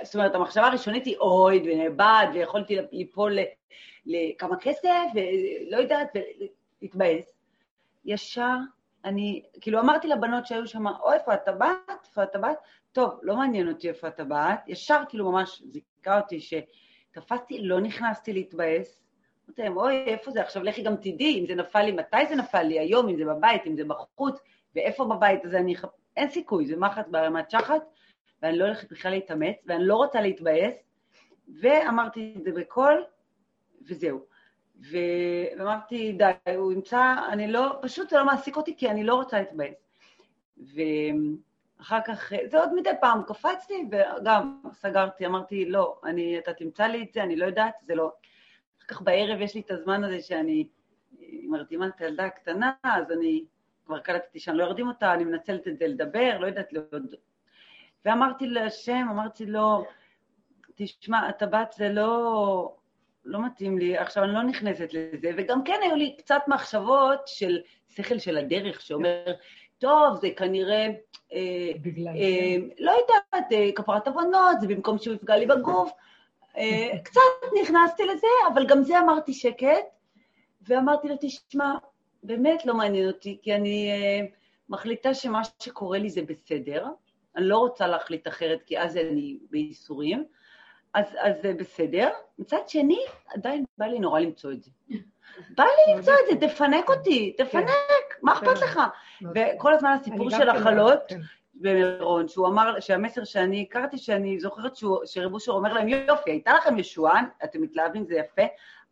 זאת אומרת, המחשבה הראשונית היא אוי, ונאבד, ויכולתי ליפול לכמה כסף, ולא יודעת, ולהתבאס. ישר אני, כאילו אמרתי לבנות שהיו שם, או איפה הטבעת, איפה הטבעת, טוב, לא מעניין אותי איפה הטבעת, ישר כאילו ממש זיכה אותי שתפסתי, לא נכנסתי להתבאס, אמרתי להם, אוי, איפה זה? עכשיו לכי גם תדעי אם זה נפל לי, מתי זה נפל לי, היום, אם זה בבית, אם זה בחוץ, ואיפה בבית? הזה אני... אין סיכוי, זה מחט ברמת שחת, ואני לא הולכת בכלל להתאמץ, ואני לא רוצה להתבאס, ואמרתי את זה בקול, וזהו. ואמרתי, די, הוא ימצא, אני לא, פשוט זה לא מעסיק אותי כי אני לא רוצה להתבאס. ואחר כך, זה עוד מדי פעם קפצתי, וגם סגרתי, אמרתי, לא, אני, אתה תמצא לי את זה, אני לא יודעת, זה לא... אחר כך בערב יש לי את הזמן הזה שאני מרדימה את הילדה הקטנה, אז אני כבר קלטתי שאני לא ארדים אותה, אני מנצלת את זה לדבר, לא יודעת, לא... ואמרתי להשם, אמרתי לו, תשמע, הטבעת זה לא... לא מתאים לי, עכשיו אני לא נכנסת לזה, וגם כן היו לי קצת מחשבות של שכל של הדרך, שאומר, טוב, זה כנראה, אה, בגלל אה, לא יודעת, אה, כפרת עוונות, זה במקום שהוא יפגע לי בגוף. אה, [laughs] קצת נכנסתי לזה, אבל גם זה אמרתי שקט, ואמרתי לו, תשמע, באמת לא מעניין אותי, כי אני אה, מחליטה שמה שקורה לי זה בסדר, אני לא רוצה להחליט אחרת, כי אז אני בייסורים. אז, אז זה בסדר. מצד שני, עדיין בא לי נורא למצוא את זה. בא לי למצוא את זה, תפנק אותי, תפנק, מה אכפת לך? וכל הזמן הסיפור של החלות במירון, שהוא אמר, שהמסר שאני הכרתי, שאני זוכרת שרב אושר אומר להם, יופי, הייתה לכם ישועה, אתם מתלהבים, זה יפה,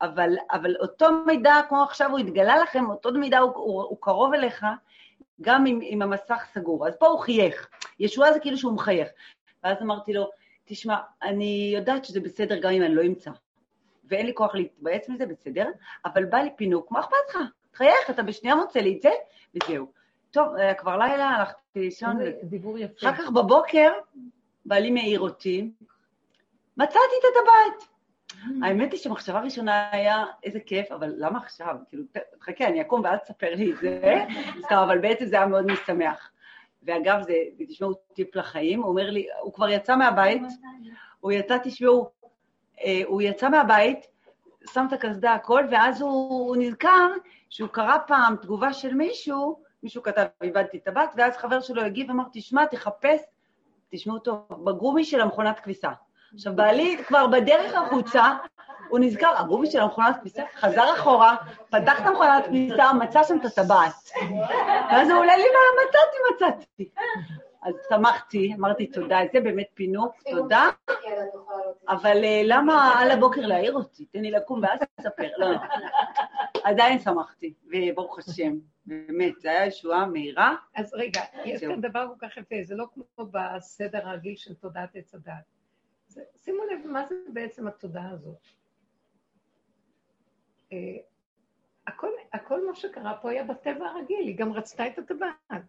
אבל, אבל אותו מידע, כמו עכשיו הוא התגלה לכם, אותו מידע הוא, הוא, הוא קרוב אליך, גם עם המסך סגור. אז פה הוא חייך. ישועה זה כאילו שהוא מחייך. ואז אמרתי לו, תשמע, אני יודעת שזה בסדר גם אם אני לא אמצא, ואין לי כוח להתבאס מזה, בסדר, אבל בא לי פינוק, מה אכפת לך? תחייך, אתה בשנייה מוצא לי את זה, וזהו. טוב, היה כבר לילה, הלכתי לישון. דיבור יפה. אחר כך בבוקר, בעלי מעיר אותי, מצאתי את הטבעת. Mm. האמת היא שמחשבה ראשונה היה, איזה כיף, אבל למה עכשיו? כאילו, חכה, אני אקום ואז תספר לי את זה, [laughs] אבל בעצם זה היה מאוד משמח. ואגב, זה, תשמעו, טיפ לחיים, הוא אומר לי, הוא כבר יצא מהבית, הוא יצא, תשמעו, אה, הוא יצא מהבית, שם את הקסדה, הכל, ואז הוא, הוא נזכר שהוא קרא פעם תגובה של מישהו, מישהו כתב, איבדתי את הבת, ואז חבר שלו הגיב ואמר, תשמע, תחפש, תשמעו טוב, בגומי של המכונת כביסה. עכשיו, בעלי כבר בדרך החוצה, הוא נזכר, הגומי של המכונת כביסה, חזר אחורה, פתח את המכונת כביסה, מצא שם את הטבעת. ואז הוא עולה לי מה מצאתי, מצאתי. אז שמחתי, אמרתי תודה, זה באמת פינוק, תודה, אבל אה, למה על הבוקר להעיר אותי? תן לי לקום ואז תספר. לא, לא. עדיין שמחתי, וברוך השם, באמת, זו הייתה ישועה מהירה. אז רגע, יש כאן דבר כל כך יפה, זה לא כמו בסדר הרגיל של תודעת עץ הדת. שימו לב, מה זה בעצם התודעה הזאת? אה, הכל, הכל מה שקרה פה היה בטבע הרגיל, היא גם רצתה את הטבעת.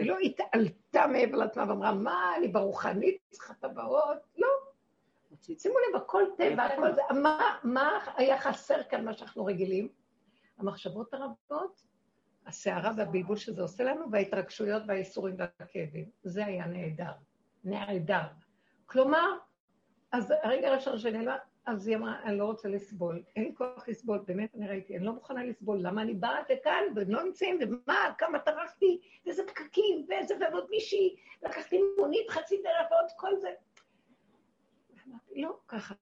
היא לא התעלתה מעבר לעצמה ואמרה, מה, אני ברוחנית צריכה טבעות? לא. שימו לב, הכל טבע, הכל זה, מה, מה היה חסר כאן, מה שאנחנו רגילים? המחשבות הרבות, הסערה והבלבול שזה עושה לנו, וההתרגשויות והאיסורים והכאבים. זה היה נהדר. נהדר. כלומר, אז הרגע הראשון שנעלמה, אז היא אמרה, אני לא רוצה לסבול, אין לי כוח לסבול, באמת, אני ראיתי, אני לא מוכנה לסבול, למה אני באה לכאן, והם לא נמצאים, ומה, כמה טרחתי, ואיזה פקקים, ואיזה, ועוד מישהי, לקחתי מונית חצי דרך ועוד כל זה. אמרתי, לא, ככה,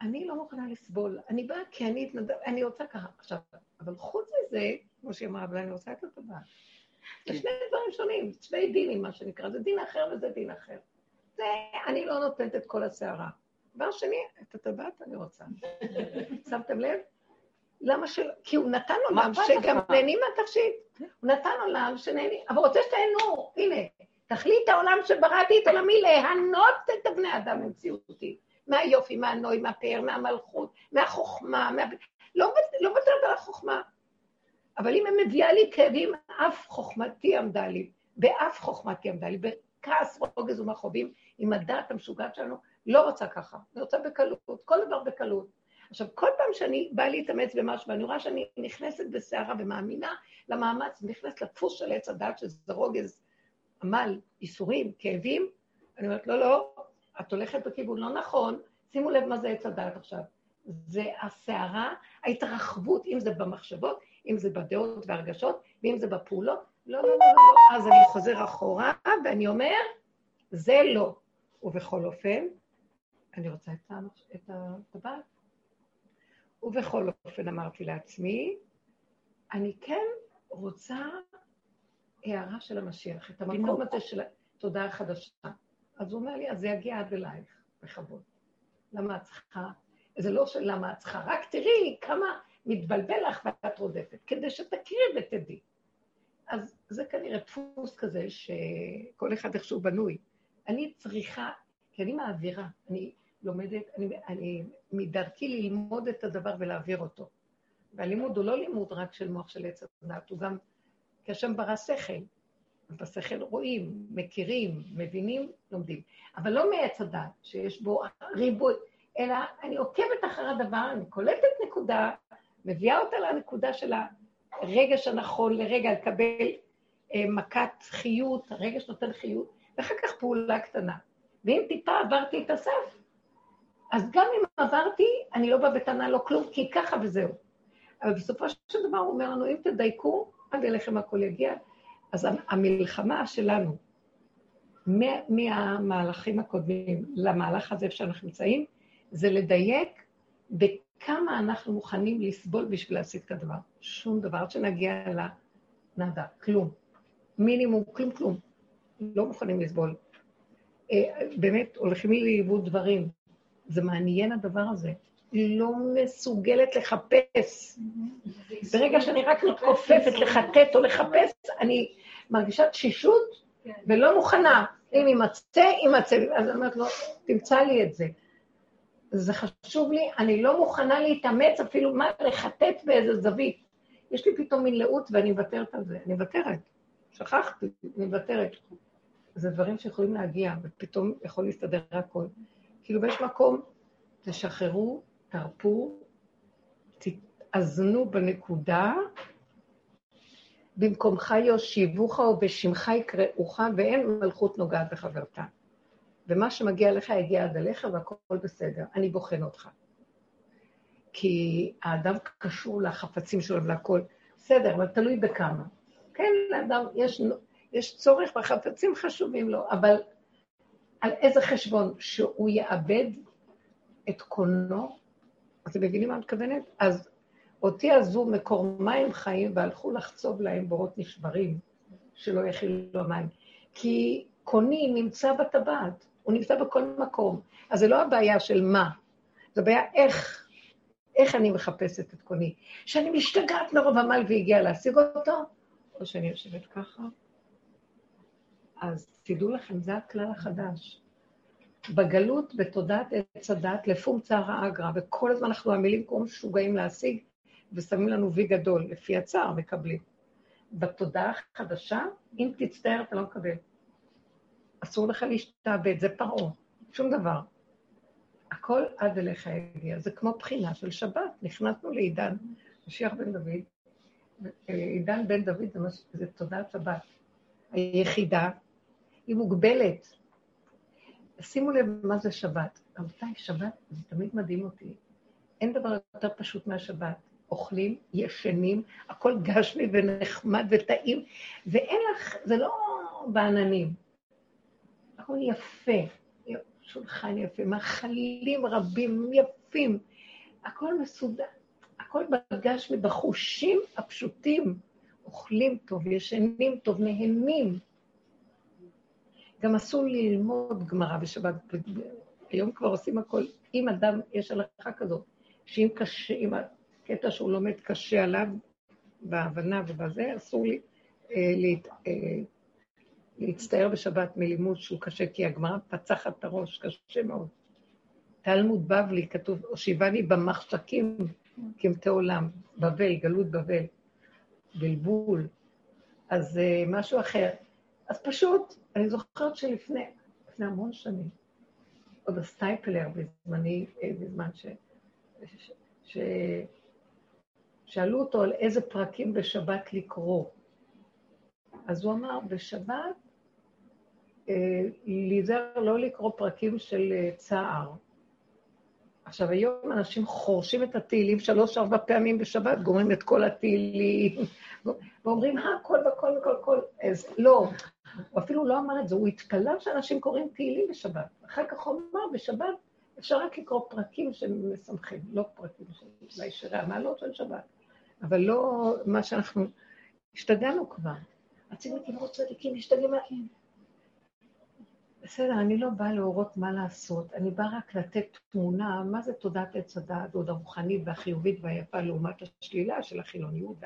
אני לא מוכנה לסבול, אני באה כי אני אתנדב, אני רוצה ככה. עכשיו, אבל חוץ מזה, כמו שהיא אמרה, אבל אני רוצה את הטובה. זה שני דברים שונים, שני דינים, מה שנקרא, זה דין אחר וזה דין אחר. זה, אני לא נותנת את כל הסערה. דבר שני, את הטבעת אני רוצה. שמתם לב? למה שלא? כי הוא נתן עולם שגם נהנים מהתכשיט. הוא נתן עולם שנהנים, אבל רוצה שתהנו, הנה, תכלית העולם שבראתי את עולמי להנות את הבני אדם במציאותי. מהיופי, מהנוי, מהפאר, מהמלכות, מהחוכמה, מה... לא, לא על החוכמה. אבל אם היא מביאה לי כאבים, אף חוכמתי עמדה לי, באף חוכמתי עמדה לי, בכעס, רוגז ומכאובים, עם הדעת המשוגעת שלנו, לא רוצה ככה, אני רוצה בקלות, כל דבר בקלות. עכשיו, כל פעם שאני באה להתאמץ במשהו, ואני רואה שאני נכנסת בסערה ומאמינה למאמץ, נכנסת לדפוס של עץ הדת, שזה רוגז, עמל, ייסורים, כאבים, אני אומרת, לא, לא, את הולכת בכיוון לא נכון, שימו לב מה זה עץ הדת עכשיו. זה הסערה, ההתרחבות, אם זה במחשבות, אם זה בדעות והרגשות, ואם זה בפעולות. לא, לא, לא, לא, לא. אז אני חוזר אחורה, ואני אומר, זה לא. ובכל אופן, אני רוצה את הטבעת. ובכל אופן אמרתי לעצמי, אני כן רוצה הערה של המשיח, את המקום הזה של התודעה החדשה. אז הוא אומר לי, אז זה יגיע עד אלייך, בכבוד. למה את צריכה? זה לא של למה את צריכה, רק תראי כמה מתבלבל לך ואת רודפת, כדי שתכירי ותדעי. אז זה כנראה דפוס כזה שכל אחד איכשהו בנוי. אני צריכה, כי אני מעבירה, אני לומדת, אני, אני מדרכי ללמוד את הדבר ולהעביר אותו. והלימוד הוא לא לימוד רק של מוח של עץ הדת, הוא גם, כי השם ברא שכל. בשכל רואים, מכירים, מבינים, לומדים. אבל לא מעץ הדת, שיש בו ריבוי, אלא אני עוקבת אחר הדבר, אני קולטת נקודה, מביאה אותה לנקודה של הרגש הנכון לרגע לקבל אה, מכת חיות, הרגש נותן חיות, ואחר כך פעולה קטנה. ואם טיפה עברתי את הסף, אז גם אם עברתי, אני לא באה בטענה, לא כלום, כי ככה וזהו. אבל בסופו של דבר הוא אומר לנו, אם תדייקו, עד אליכם הכל יגיע. אז המלחמה שלנו, מהמהלכים הקודמים למהלך הזה שאנחנו נמצאים, זה לדייק בכמה אנחנו מוכנים לסבול בשביל להשיג את הדבר. שום דבר, עד שנגיע לנדה, כלום. מינימום, כלום, כלום. לא מוכנים לסבול. אה, באמת, הולכים לי לאיבוד דברים. זה מעניין הדבר הזה. לא מסוגלת לחפש. ברגע שאני רק מתכופפת לחטט או לחפש, אני מרגישה תשישות כן. ולא מוכנה. אם יימצא, יימצא. אז אני אומרת לו, תמצא לי את זה. זה חשוב לי, אני לא מוכנה להתאמץ אפילו מה, לחטט באיזה זווית. יש לי פתאום מין לאות ואני מוותרת על זה. אני מוותרת. שכחתי, אני מוותרת. זה דברים שיכולים להגיע, ופתאום יכול להסתדר הכול. כאילו, ויש מקום, תשחררו, תרפו, תתאזנו בנקודה, במקומך יושיבוך ובשמך יקראוך, ואין מלכות נוגעת בחברתה. ומה שמגיע לך יגיע עד אליך והכל בסדר. אני בוחן אותך. כי האדם קשור לחפצים שלו ולהכל. בסדר, אבל תלוי בכמה. כן, לאדם יש, יש צורך בחפצים חשובים לו, אבל על איזה חשבון? שהוא יאבד את קונו? אתם מבינים מה אני מתכוונת? אז אותי עזו מקור מים חיים והלכו לחצוב להם בורות נשברים, שלא יכילו המים. כי קוני נמצא בטבעת, הוא נמצא בכל מקום. אז זה לא הבעיה של מה, זה הבעיה איך, איך אני מחפשת את קוני. שאני משתגעת מרוב עמל והגיעה להשיג אותו, או שאני יושבת ככה. אז תדעו לכם, זה הכלל החדש. בגלות, בתודעת עץ הדת, לפונקציה רעה אגרא, וכל הזמן אנחנו עמלים כמו משוגעים להשיג, ושמים לנו וי גדול, לפי הצער מקבלים. בתודעה החדשה, אם תצטער אתה לא מקבל. אסור לך להשתעבד, זה פרעה, שום דבר. הכל עד אליך יגיע. זה כמו בחינה של שבת. נכנסנו לעידן, משיח בן דוד, עידן בן דוד זה, מש... זה תודעת שבת. היחידה היא מוגבלת. שימו לב מה זה שבת. רבותיי, שבת זה תמיד מדהים אותי. אין דבר יותר פשוט מהשבת. אוכלים, ישנים, הכל גשמי ונחמד וטעים, ואין לך, זה לא בעננים. הכל יפה, שולחן יפה, מאכלים רבים יפים, הכל מסודר, הכל בגשמי, בחושים הפשוטים. אוכלים טוב, ישנים טוב, נהנים. גם אסור ללמוד גמרא בשבת. היום כבר עושים הכל. אם אדם, יש הלכה כזאת, שאם קשה, אם הקטע שהוא לומד קשה עליו בהבנה ובזה, אסור לי אה, להת, אה, להצטער בשבת מלימוד שהוא קשה, כי הגמרא פצחת את הראש, קשה מאוד. תלמוד בבלי כתוב, הושיבני במחשקים כמתי עולם, בבל, גלות בבל, בלבול. אז אה, משהו אחר. אז פשוט, אני זוכרת שלפני לפני המון שנים, עוד הסטייפלר בזמני, אה, בזמן ש... ש... ש... שאלו אותו על איזה פרקים בשבת לקרוא. אז הוא אמר, בשבת אה, להיזהר לא לקרוא פרקים של אה, צער. עכשיו, היום אנשים חורשים את התהילים שלוש-ארבע פעמים בשבת, גומרים את כל התהילים, [laughs] ואומרים, הכל וכל וכל וכל. אז לא, הוא אפילו לא אמר את זה, הוא התפלא שאנשים קוראים תהילים בשבת. אחר כך הוא אמר, בשבת אפשר רק לקרוא פרקים שמשמחים, לא פרקים של אולי שירי המעלות של שבת, אבל לא מה שאנחנו... השתגענו כבר. רצינו לגמור צדיקים, השתגענו. בסדר, אני לא באה להורות מה לעשות, אני באה רק לתת תמונה, מה זה תודעת עץ הדעת, עוד הרוחנית והחיובית והיפה לעומת השלילה של החילוניות.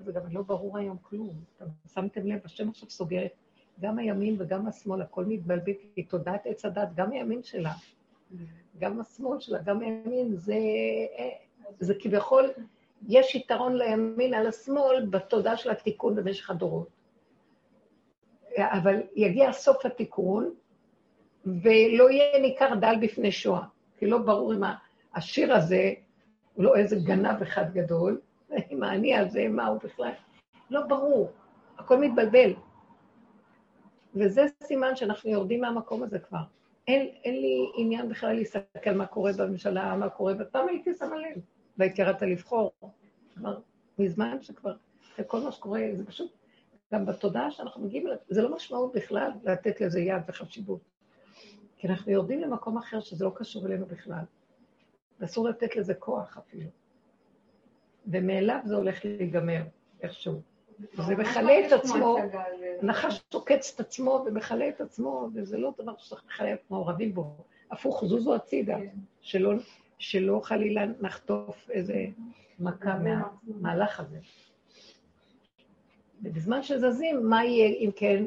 זה גם לא ברור היום כלום. אתם שמתם לב, השם עכשיו סוגרת גם הימין וגם השמאל, הכל מתבלבל, כי תודעת עץ הדת, גם הימין שלה, גם השמאל שלה, גם הימין, זה, זה כביכול, יש יתרון לימין על השמאל בתודעה של התיקון במשך הדורות. אבל יגיע סוף התיקון, ולא יהיה ניכר דל בפני שואה. כי לא ברור אם השיר הזה הוא לא איזה גנב אחד גדול, עם האני הזה, מה הוא בכלל. לא ברור, הכל מתבלבל. וזה סימן שאנחנו יורדים מהמקום הזה כבר. אין, אין לי עניין בכלל להסתכל מה קורה בממשלה, מה קורה, ופעם הייתי שמה לב, והייתי רצה לבחור. כבר מזמן שכבר, כל מה שקורה, זה פשוט גם בתודעה שאנחנו מגיעים, זה לא משמעות בכלל לתת לזה יד וחשיבות. כי אנחנו יורדים למקום אחר שזה לא קשור אלינו בכלל. ואסור לתת לזה כוח אפילו. ומאליו זה הולך להיגמר איכשהו. זה מכלה את עצמו, נחש תוקץ את עצמו ומכלה את עצמו, וזה לא דבר שצריך לכלה את מעורבים בו. הפוך, זוזו הצידה, שלא, שלא חלילה נחטוף איזה מכה מהמהלך הזה. ובזמן שזזים, מה יהיה, אם כן,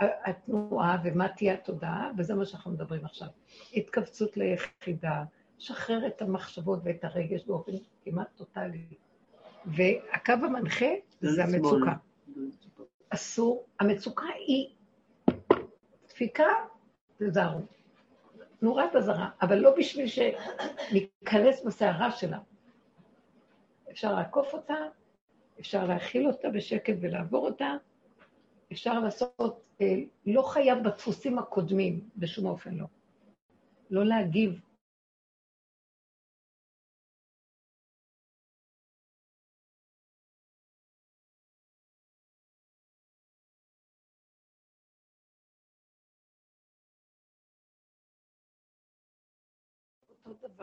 התנועה ומה תהיה התודעה, וזה מה שאנחנו מדברים עכשיו. התכווצות ליחידה, שחרר את המחשבות ואת הרגש באופן כמעט טוטאלי. והקו המנחה זה המצוקה. אסור, המצוקה היא דפיקה, תזהרו. נורת אזהרה, אבל לא בשביל שניכנס בסערה שלה. אפשר לעקוף אותה, אפשר להכיל אותה בשקט ולעבור אותה, אפשר לעשות, אה, לא חייב בדפוסים הקודמים, בשום אופן לא. לא להגיב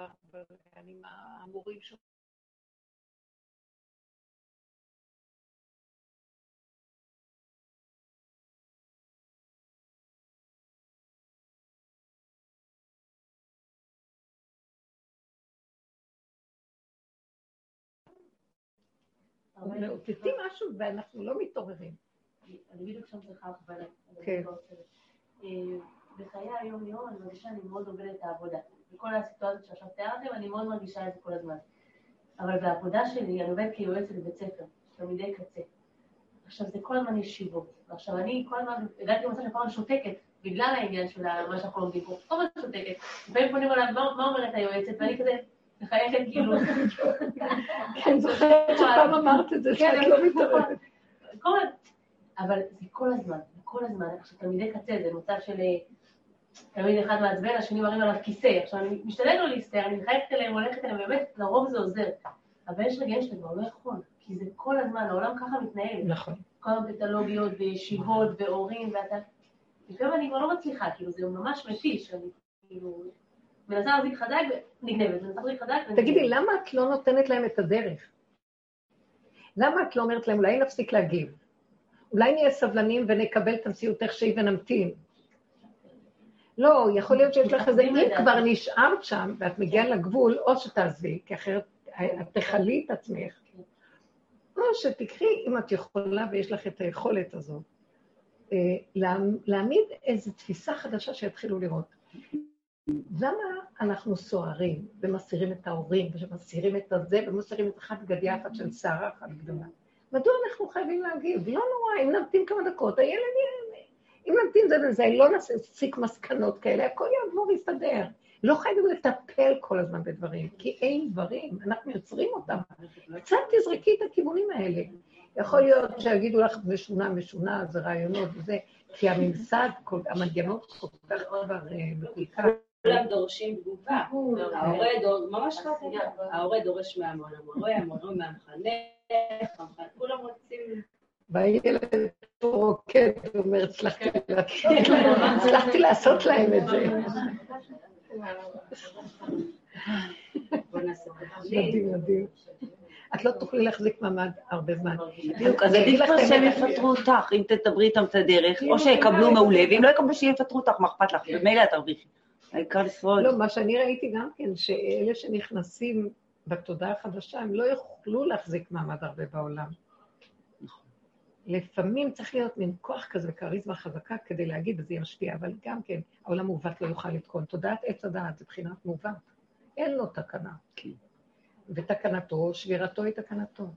אותו דבר, אני עם המורים ש... מאותתים משהו ואנחנו לא מתעוררים. אני בדיוק שם צריכה הכוונה. כן. בחיי היום-יום אני מרגישה שאני מאוד עובדת את העבודה. בכל הסיטואציות שעכשיו תיארתם, אני מאוד מרגישה את זה כל הזמן. אבל בעבודה שלי, אני עובדת כיועצת בבית ספר, תלמידי קצה. עכשיו, זה כל הזמן ישיבות. ועכשיו, אני כל הזמן, הגעתי למצב שכל הזמן שותקת, בגלל העניין של מה שאנחנו לומדים פה. כל הזמן שותקת. לפעמים פונים אליי, מה אומרת היועצת? ואני כזה... מחייכת כאילו. [laughs] כן, זוכרת שפעם אמרת את זה, שאת לא מתערבת. אבל זה כל הזמן, כל הזמן. עכשיו, תלמידי קצה זה מצב של תמיד אחד מעצבן, השני מרים עליו כיסא. עכשיו, אני משתדלת לא להסתער, אני מחייכת אליהם, הולכת אליהם, באמת, לרוב זה עוזר. אבל יש רגעים שאתה כבר לא יכול, כי זה כל הזמן, העולם ככה מתנהל. נכון. כל הפתולוגיות וישיבות והורים, ואתה... לפעמים אני כבר לא מצליחה, כאילו, זה ממש מתיש, אני כאילו... מנסה להחזיק חזק ונגנבת, מנסה להחזיק חזק ונגנבת. תגידי, למה את לא נותנת להם את הדרך? למה את לא אומרת להם, אולי נפסיק להגיב? אולי נהיה סבלנים ונקבל את המציאות איך שהיא ונמתין? לא, יכול להיות שיש לך איזה, אם כבר נשארת שם ואת מגיעה לגבול, או שתעזבי, כי אחרת את תכלי את עצמך, או שתקחי, אם את יכולה ויש לך את היכולת הזאת, אה, להעמיד איזו תפיסה חדשה שיתחילו לראות. למה אנחנו סוערים ומסירים את ההורים, ומסירים את הזה, ומסירים את אחת בגדיה אחת של שערה אחת גדולה? מדוע אנחנו חייבים להגיב? לא נורא, אם נמתין כמה דקות, הילד אם נמתין זה וזה, לא נסיק מסקנות כאלה, הכל יעבור ויסתדר. לא חייבים לטפל כל הזמן בדברים, כי אין דברים, אנחנו יוצרים אותם. קצת תזרקי את הכיוונים האלה. יכול להיות שיגידו לך משונה, משונה, זה רעיונות וזה, כי הממסד, המנגנות כל כך כבר אה, מקולקל. כולם דורשים תגובה. ההורה דורש, ממש ככה, ההורה דורש מהמורה, המורה מהמחנך, כולם רוצים... והילד רוקד ואומר, הצלחתי לעשות להם את זה. מדהים, מדהים. את לא תוכלי להחזיק מעמד הרבה זמן. בדיוק, אז עדיף כבר שהם יפטרו אותך, אם תדברי איתם את הדרך, או שיקבלו מעולה, ואם לא יקבלו שיפטרו אותך, מה אכפת לך? במילא את תרוויחי. העיקר לשרוד. לא, מה שאני ראיתי גם כן, שאלה שנכנסים בתודעה החדשה, הם לא יוכלו להחזיק מעמד הרבה בעולם. לפעמים צריך להיות מין כוח כזה וכריזמה חזקה כדי להגיד, וזה ישפיע, אבל גם כן, העולם מעוות לא יוכל לתקון. תודעת עץ הדעת זה בחינת מעוות. אין לו תקנה. כן. ותקנתו, שבירתו היא תקנתו.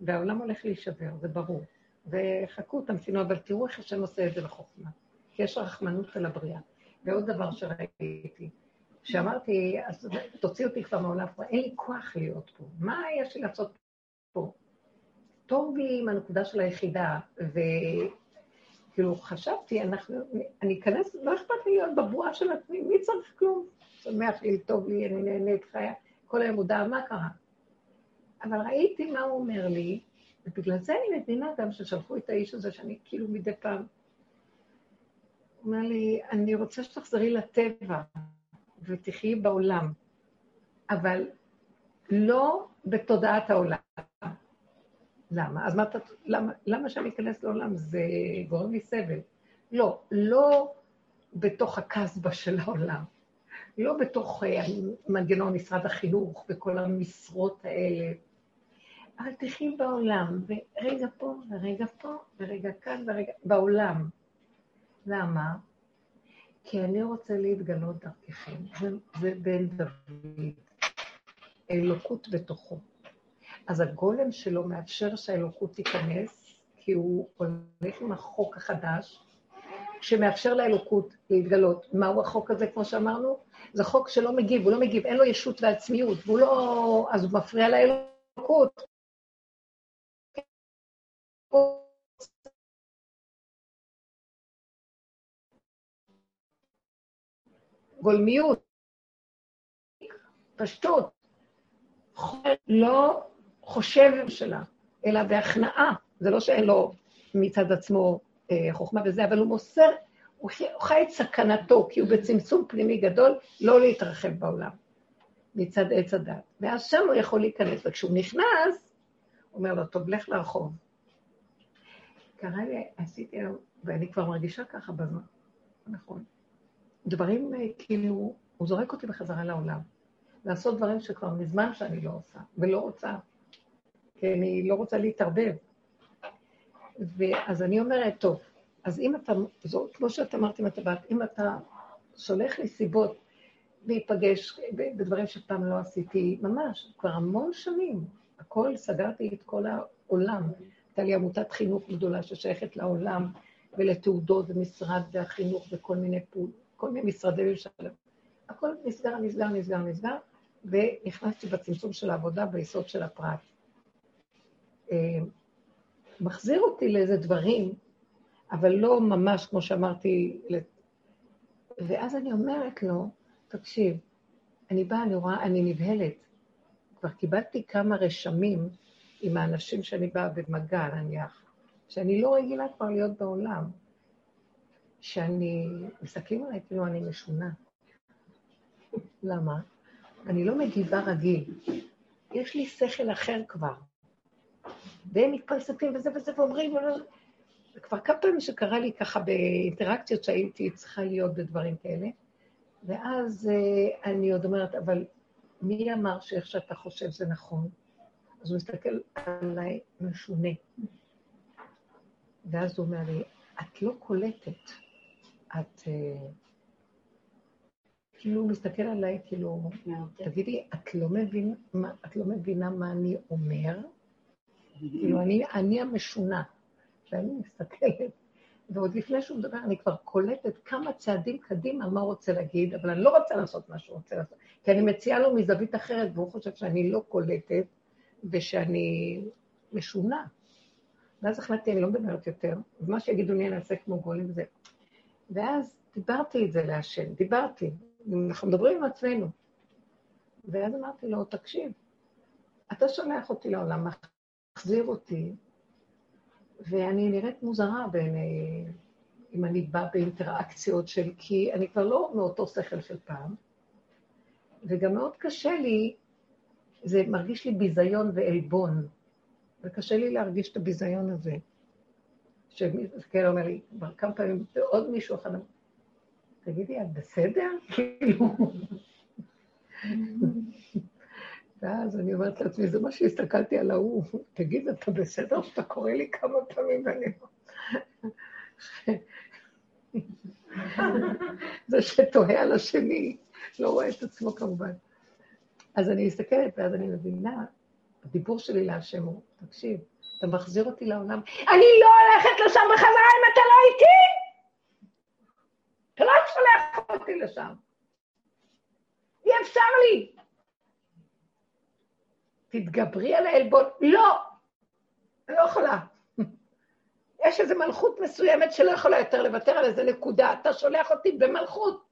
והעולם הולך להישבר, זה ברור. וחכו, תמתינו, אבל תראו איך השם עושה את זה בחוכמה. כי יש רחמנות על הבריאה. ועוד דבר שראיתי, שאמרתי, אז תוציא אותי כבר מהעולם, אין לי כוח להיות פה. מה יש לי לעשות פה? טוב לי עם הנקודה של היחידה, וכאילו חשבתי, אנחנו, אני אכנס, לא אכפת לי להיות בבועה של עצמי, מי צריך כלום? שמח לי, טוב לי, אני נהנית חיה, כל היום מודע, מה קרה? אבל ראיתי מה הוא אומר לי, ובגלל זה אני מבינה גם ששלחו את האיש הזה, שאני כאילו מדי פעם... אומר לי, אני רוצה שתחזרי לטבע ותחיי בעולם, אבל לא בתודעת העולם. למה? אז מה אתה... למה, למה שאני אכנס לעולם? זה גורם לי סבל. לא, לא בתוך הקסבה של העולם. לא בתוך אה, מנגנון משרד החינוך וכל המשרות האלה. אבל תחי בעולם, ורגע פה, ורגע פה, ורגע כאן, ורגע... בעולם. למה? כי אני רוצה להתגלות דרככם. זה, בן דוד. אלוקות בתוכו. אז הגולם שלו מאפשר שהאלוקות תיכנס, כי הוא הולך עם החוק החדש, שמאפשר לאלוקות להתגלות. מהו החוק הזה, כמו שאמרנו? זה חוק שלא מגיב, הוא לא מגיב, אין לו ישות ועצמיות, והוא לא... אז הוא מפריע לאלוקות. גולמיות, פשטות, לא חושב שלה, אלא בהכנעה. זה לא שאין לו מצד עצמו אה, חוכמה וזה, אבל הוא מוסר, הוא חי את סכנתו, כי הוא בצמצום פנימי גדול, לא להתרחב בעולם, מצד עץ הדת. ואז שם הוא יכול להיכנס, וכשהוא נכנס, הוא אומר לו, טוב, לך לרחוב. קרה לי, עשיתי, ואני כבר מרגישה ככה בזמן, נכון. דברים אה, כאילו, הוא זורק אותי בחזרה לעולם. לעשות דברים שכבר מזמן שאני לא עושה, ולא רוצה. כי אני לא רוצה להתערבב. ואז אני אומרת, טוב, אז אם אתה, זו, כמו שאת אמרת, אתה באת, אם אתה שולח לי סיבות להיפגש בדברים שפעם לא עשיתי, ממש, כבר המון שנים, הכל, סגרתי את כל העולם. הייתה לי עמותת חינוך גדולה ששייכת לעולם ולתעודות ומשרד והחינוך וכל מיני פעולות, כל מיני משרדי ממשלה. הכל נסגר, נסגר, נסגר, נסגר, ונכנסתי בצמצום של העבודה ביסוד של הפרט. אה, מחזיר אותי לאיזה דברים, אבל לא ממש כמו שאמרתי. ואז אני אומרת לו, תקשיב, אני באה, אני רואה, אני נבהלת. כבר קיבלתי כמה רשמים עם האנשים שאני באה במגע, נניח, שאני לא רגילה כבר להיות בעולם. שאני, מסתכלים עליי כאילו אני משונה. למה? אני לא מגיבה רגיל. יש לי שכל אחר כבר. והם מתפלספים וזה וזה ואומרים, וכבר כמה פעמים שקרה לי ככה באינטראקציות שהייתי צריכה להיות בדברים כאלה, ואז uh, אני עוד אומרת, אבל מי אמר שאיך שאתה חושב זה נכון? אז הוא מסתכל עליי משונה. ואז הוא אומר לי, את לא קולטת, את... Uh, כאילו מסתכל עליי, כאילו, תגידי, את לא, מבין, את לא מבינה מה אני אומר? [laughs] כאילו, אני, אני המשונה. ואני מסתכלת, ועוד לפני שהוא מדבר, אני כבר קולטת כמה צעדים קדימה מה הוא רוצה להגיד, אבל אני לא רוצה לעשות מה שהוא רוצה לעשות, כי אני מציעה לו מזווית אחרת, והוא חושב שאני לא קולטת ושאני משונה. ואז החלטתי, אני לא מדברת יותר, ומה שיגידו לי, אני אעשה כמו גולים וזה. ואז דיברתי את זה להשם, דיברתי, אנחנו מדברים עם עצמנו. ואז אמרתי לו, תקשיב, אתה שולח אותי לעולם, מחזיר אותי, ואני נראית מוזרה בעיני, אם אני באה באינטראקציות של, כי אני כבר לא מאותו שכל של פעם, וגם מאוד קשה לי, זה מרגיש לי ביזיון ועלבון, וקשה לי להרגיש את הביזיון הזה. שמסתכל אומר לי, כבר כמה פעמים, ועוד מישהו אחד אמר, תגידי, את בסדר? [laughs] כאילו... ואז אני אומרת לעצמי, זה מה שהסתכלתי על ההוא, תגיד, אתה בסדר שאתה קורא לי כמה פעמים ואני... זה שתוהה על השני, לא רואה את עצמו כמובן. אז אני מסתכלת, ואז אני מבינה, הדיבור שלי להשם הוא, תקשיב, אתה מחזיר אותי לעולם, אני לא הולכת לשם בחזרה אם אתה לא איתי! אתה לא שולח אותי לשם. אי אפשר לי. תתגברי על העלבון. לא, אני לא יכולה. [laughs] יש איזו מלכות מסוימת שלא יכולה יותר לוותר על איזה נקודה. אתה שולח אותי במלכות.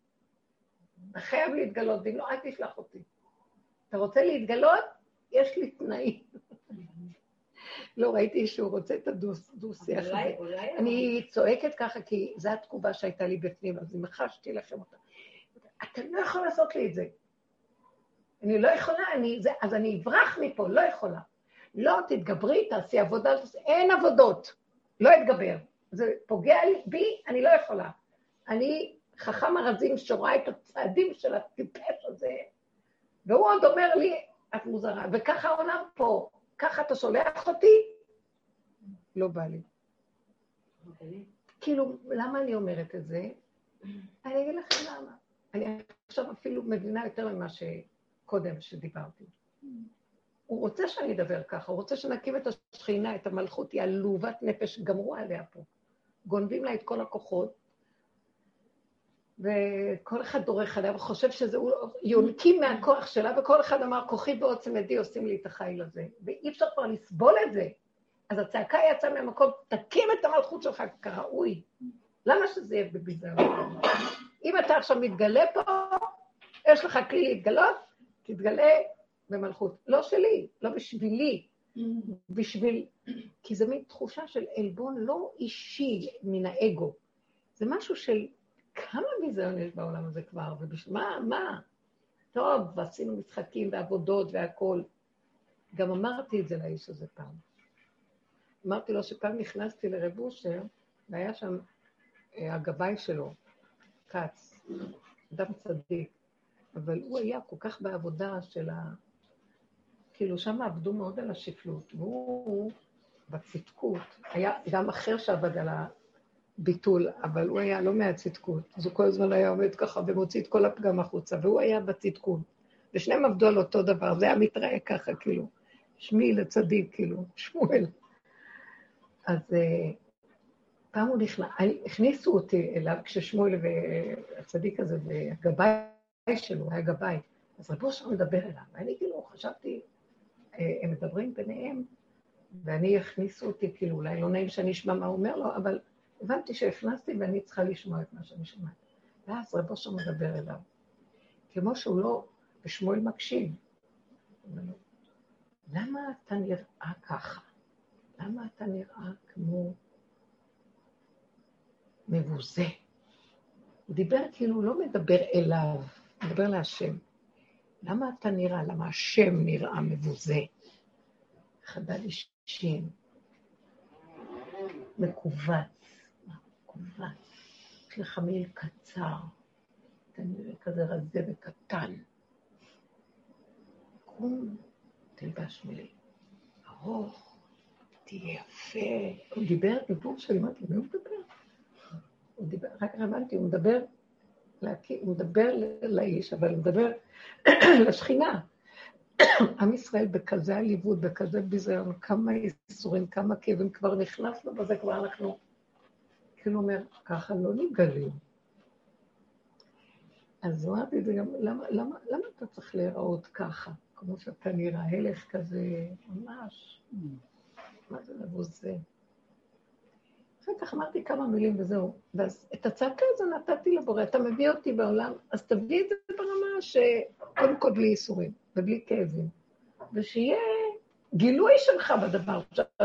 אתה חייב להתגלות, ואם לא, אל תשלח אותי. אתה רוצה להתגלות? יש לי תנאים. לא, ראיתי שהוא רוצה את הדו-שיח הזה. אני צועקת ככה, כי זו התגובה שהייתה לי בפנים, אז מחשתי לכם אותה. אתם לא יכולים לעשות לי את זה. אני לא יכולה, אני, זה, אז אני אברח מפה, לא יכולה. לא, תתגברי, תעשי עבודה, אין עבודות, לא אתגבר. זה פוגע בי, אני לא יכולה. אני חכם ארזים שרואה את הצעדים של הטיפש הזה, והוא עוד אומר לי, את מוזרה. וככה העולם פה, ככה אתה שולח אותי? לא בא לי. כאילו, למה אני אומרת את זה? אני אגיד לכם למה. אני עכשיו אפילו מבינה יותר ממה שקודם שדיברתי. הוא רוצה שאני אדבר ככה, הוא רוצה שנקים את השכינה, את המלכות, היא עלובת נפש, גמרו עליה פה. גונבים לה את כל הכוחות, וכל אחד דורך עליה וחושב שזה, יונקים מהכוח שלה, וכל אחד אמר, כוחי בעוצם ידי עושים לי את החיל הזה. ואי אפשר כבר לסבול את זה. אז הצעקה יצאה מהמקום, תקים את המלכות שלך כראוי. למה שזה יהיה בביזיון? אם אתה עכשיו מתגלה פה, יש לך כלי להתגלות, תתגלה במלכות. לא שלי, לא בשבילי, בשביל... כי זו מין תחושה של עלבון לא אישי מן האגו. זה משהו של כמה ביזיון יש בעולם הזה כבר, ובשביל מה, מה? טוב, עשינו משחקים ועבודות והכול. גם אמרתי את זה לאיש הזה פעם. אמרתי לו שפעם נכנסתי לרב אושר, והיה שם אה, הגבאי שלו, כץ, אדם צדיק, אבל הוא היה כל כך בעבודה של ה... כאילו, שם עבדו מאוד על השפלות, והוא בצדקות, היה גם אחר שעבד על הביטול, אבל הוא היה לא מהצדקות, אז הוא כל הזמן היה עומד ככה ומוציא את כל הפגם החוצה, והוא היה בצדקות. ושניהם עבדו על אותו דבר, זה היה מתראה ככה, כאילו, שמי לצדיק, כאילו, שמואל. אז uh, פעם הוא נכנס, הכניסו אותי אליו כששמואל והצדיק הזה, והגבאי שלו, היה גבאי, אז רבו שם מדבר אליו, ואני כאילו חשבתי, אה, הם מדברים ביניהם, ואני הכניסו אותי, כאילו, אולי לא נעים שאני אשמע מה הוא אומר לו, אבל הבנתי שהכנסתי ואני צריכה לשמוע את מה שאני שומעת. ואז רב אושר מדבר אליו. כמו שהוא לא, ושמואל מקשיב. למה אתה נראה ככה? למה אתה נראה כמו מבוזה? הוא דיבר כאילו, הוא לא מדבר אליו, הוא מדבר להשם. למה אתה נראה? למה השם נראה מבוזה? חדל אישים, מכווץ. כמובן. יש לך מעיל קצר, אתה נראה כזה רזה וקטן. קום, תלבש מילים. ארוך, תהיה יפה. הוא דיבר דיבור שלי, אמרתי, מי הוא מדבר? הוא דיבר, רק הבנתי, הוא מדבר, הוא מדבר לאיש, אבל הוא מדבר [coughs] לשכינה. [coughs] עם ישראל בכזה עליבות, בכזה ביזיון, כמה ייסורים, כמה כאבים, כבר נכנסנו בזה, כבר אנחנו כאילו אומר, ככה לא נגלים. אז אמרתי את זה גם, למה, למה, למה אתה צריך להיראות ככה? כמו שאתה נראה, הלך כזה, ממש. מה זה לבוש זה? אחר כך אמרתי כמה מילים וזהו. ואז את הצעקה הזו נתתי לבורא, אתה מביא אותי בעולם, אז תביא את זה ברמה שקודם כל בלי ייסורים ובלי כאבים, ושיהיה גילוי שלך בדבר,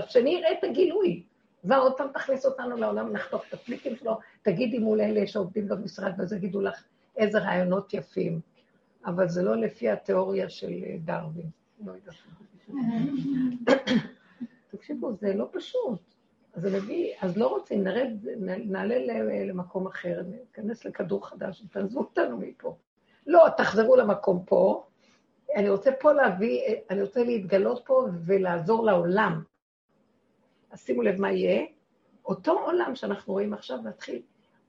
שאני אראה את הגילוי. ועוד פעם תכניס אותנו לעולם, נחתוך את הפליקים שלו, תגידי מול אלה שעובדים במשרד, ואז יגידו לך איזה רעיונות יפים. אבל זה לא לפי התיאוריה של דרווין. לא יודעת. [coughs] תקשיבו, זה לא פשוט. אז זה מביא, אז לא רוצים, נרד, נעלה למקום אחר, ניכנס לכדור חדש, תעזבו אותנו מפה. לא, תחזרו למקום פה. אני רוצה פה להביא, אני רוצה להתגלות פה ולעזור לעולם. אז שימו לב מה יהיה. אותו עולם שאנחנו רואים עכשיו מתחיל,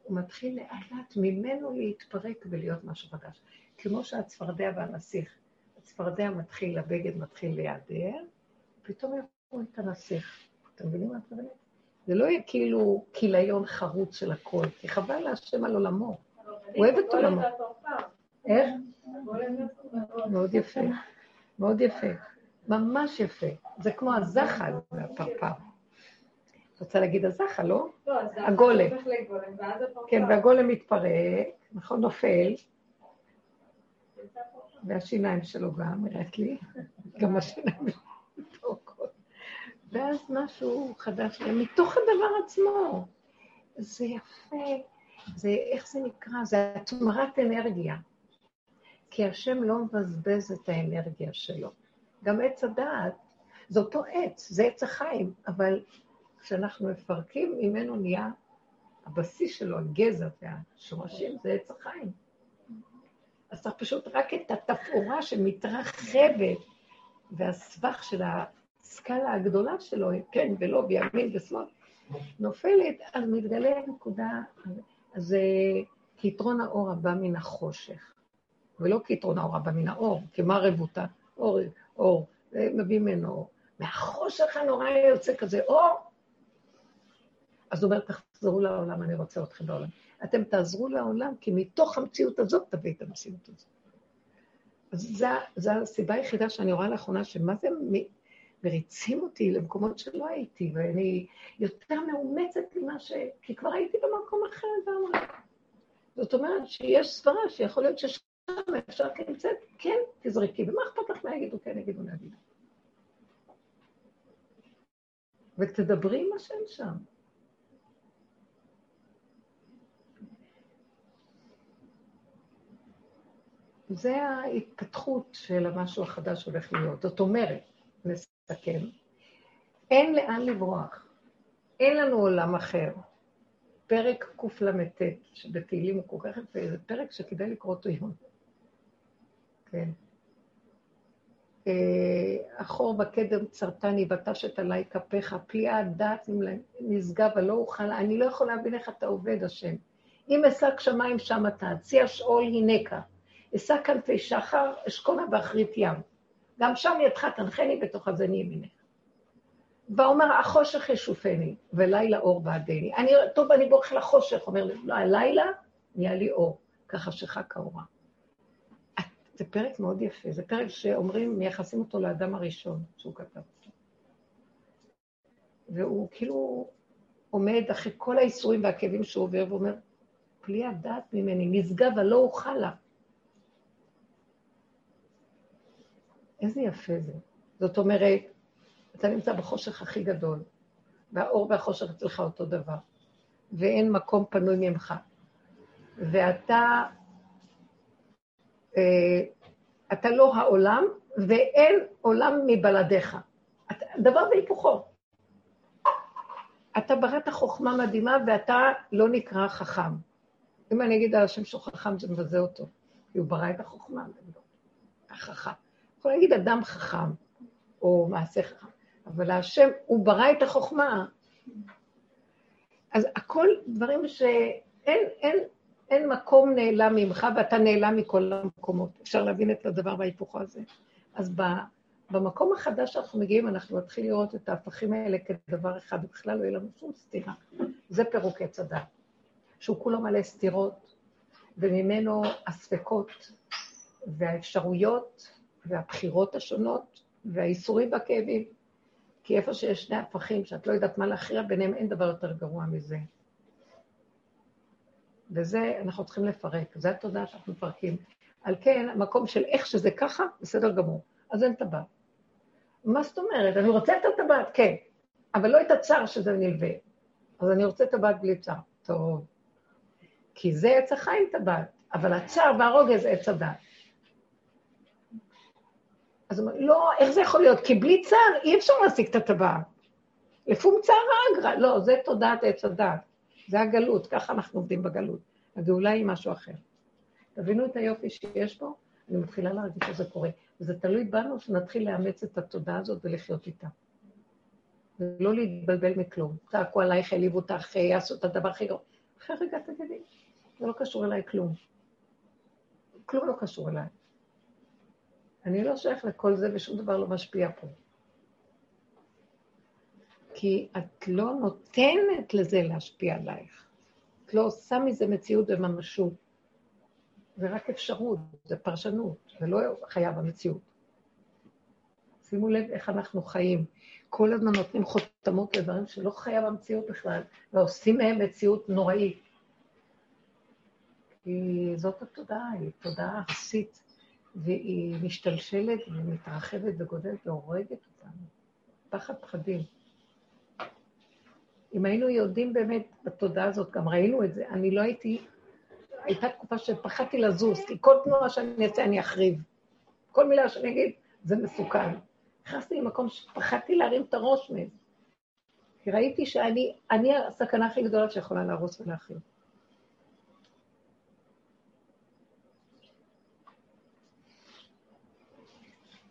הוא מתחיל לאט לאט ממנו להתפרק ולהיות משהו חדש. כמו שהצפרדע והנסיך, הצפרדע מתחיל, הבגד מתחיל להיעדר, פתאום יראו את הנסיך. אתם מבינים מה את מבינים? זה לא יהיה כאילו כיליון חרוץ של הכל, כי חבל להשם על עולמו. הוא אוהב את עולמו. איך? מאוד יפה, מאוד יפה. ממש יפה. זה כמו הזחל והפרפר. רוצה להגיד הזחל, לא? לא, הגולם. כן, והגולם מתפרק, נכון, נופל, והשיניים שלו גם, נראית לי, גם השיניים מתפרקות. ואז משהו חדש, מתוך הדבר עצמו. זה יפה, זה, איך זה נקרא? זה התמרת אנרגיה. כי השם לא מבזבז את האנרגיה שלו. גם עץ הדעת, זה אותו עץ, זה עץ החיים, אבל כשאנחנו מפרקים, ממנו נהיה הבסיס שלו, הגזע והשורשים, זה עץ החיים. אז צריך פשוט רק את התפאורה שמתרחבת, והסבך של הסקאלה הגדולה שלו, כן ולא, בימין ושמאל, נופלת, אז מתגלה נקודה, אז כיתרון האור הבא מן החושך, ולא כיתרון האור הבא מן האור, כי מה רבותה? אור, אור, מביא ממנו אור. מהחושך הנורא יוצא כזה אור, אז הוא אומר, תחזרו לעולם, אני רוצה אתכם בעולם. אתם תעזרו לעולם, כי מתוך המציאות הזאת תביא את המציאות הזאת. אז זו הסיבה היחידה שאני רואה לאחרונה, שמה זה מריצים אותי למקומות שלא הייתי, ואני יותר מאומצת ממה ש... כי כבר הייתי במקום אחר לגמרי. זאת אומרת שיש סברה שיכול להיות ששם אפשר כנמצאת, כן, תזרקי, ומה אכפת לך מה יגידו, כן יגידו, נגיד. ותדברי עם השם שם. זה ההתפתחות של המשהו החדש שהולך להיות. זאת אומרת, נסכם, אין לאן לברוח, אין לנו עולם אחר. פרק קל"ט, שבתהילים הוא כל כך יפה, זה פרק שכדאי לקרוא אותו יום. כן. אחור בקדם צרתני ותשת עלי כפיך, פליאה הדעת נשגב ולא אוכל, אני לא יכול להבין איך אתה עובד, השם. אם אשק שמיים שם אתה, הציע שאול הנקה. אשא כנפי שחר, אשכונה באחרית ים. גם שם ידך תנחני בתוך הזני ימינך. ואומר, החושך ישופני, ולילה אור בעדני. אני, טוב, אני בורח לחושך, אומר לי, לא, הלילה נהיה לי אור, ככה שחק האורה. זה פרק מאוד יפה, זה פרק שאומרים, מייחסים אותו לאדם הראשון שהוא כתב. והוא כאילו עומד אחרי כל האיסורים והכאבים שהוא עובר, ואומר, פלי הדעת ממני, נשגב הלא אוכל לה. איזה יפה זה. זאת אומרת, אתה נמצא בחושך הכי גדול, והאור והחושך אצלך אותו דבר, ואין מקום פנוי ממך. ואתה, אה, אתה לא העולם, ואין עולם מבלעדיך. דבר והיפוכו. אתה בראת חוכמה מדהימה, ואתה לא נקרא חכם. אם אני אגיד על השם שהוא חכם, זה מבזה אותו, כי הוא ברא את החוכמה, החכם. יכול להגיד אדם חכם, או מעשה חכם, אבל השם, הוא ברא את החוכמה. אז הכל דברים שאין אין, אין מקום נעלם ממך, ואתה נעלם מכל המקומות. אפשר להבין את הדבר וההיפוכו הזה. אז במקום החדש שאנחנו מגיעים, אנחנו נתחיל לראות את ההפכים האלה כדבר אחד, ובכלל לא יהיה לנו שום סתירה. זה פירוק עץ הדת, שהוא כולו מלא סתירות, וממנו הספקות והאפשרויות והבחירות השונות והאיסורים והכאבים. כי איפה שיש שני הפכים, שאת לא יודעת מה להכריע ביניהם, אין דבר יותר גרוע מזה. וזה אנחנו צריכים לפרק, זו התודעה שאנחנו מפרקים. על כן, המקום של איך שזה ככה, בסדר גמור. אז אין טבעת. מה זאת אומרת? אני רוצה את הטבעת, כן, אבל לא את הצער שזה נלווה. אז אני רוצה טבעת בלי צער. טוב. כי זה עץ החיים טבעת, אבל הצער והרוגז עץ הדת. אז הוא אומר, לא, איך זה יכול להיות? כי בלי צער אי אפשר להשיג את הטבעת. לפום צער אגרא. לא, זה תודעת עץ הדת. זה הגלות, ככה אנחנו עובדים בגלות. הגאולה היא משהו אחר. תבינו את היופי שיש פה? אני מתחילה להרגיש שזה קורה. וזה תלוי בנו שנתחיל לאמץ את התודעה הזאת ולחיות איתה. ולא להתבלבל מכלום. צעקו עלייך, העליבו אותך, יעשו את הדבר הכי גרוע. אחרי רגע תגידי, זה לא קשור אליי כלום. כלום לא קשור אליי. אני לא שייך לכל זה ושום דבר לא משפיע פה. כי את לא נותנת לזה להשפיע עלייך. את לא עושה מזה מציאות וממשות. זה רק אפשרות, זה פרשנות, זה לא חייב המציאות. שימו לב איך אנחנו חיים. כל הזמן נותנים חותמות לדברים שלא חייב המציאות בכלל, ועושים מהם מציאות נוראית. כי זאת התודעה, היא תודעה ארסית, והיא משתלשלת ומתרחבת וגודלת והורגת אותנו. פחד פחדים. אם היינו יודעים באמת בתודעה הזאת, גם ראינו את זה, אני לא הייתי, הייתה תקופה שפחדתי לזוז, כי כל תנועה שאני אעשה אני אחריב. כל מילה שאני אגיד, זה מסוכן. נכנסתי למקום שפחדתי להרים את הראש מזה. כי ראיתי שאני אני הסכנה הכי גדולה שיכולה להרוס ולהכיל.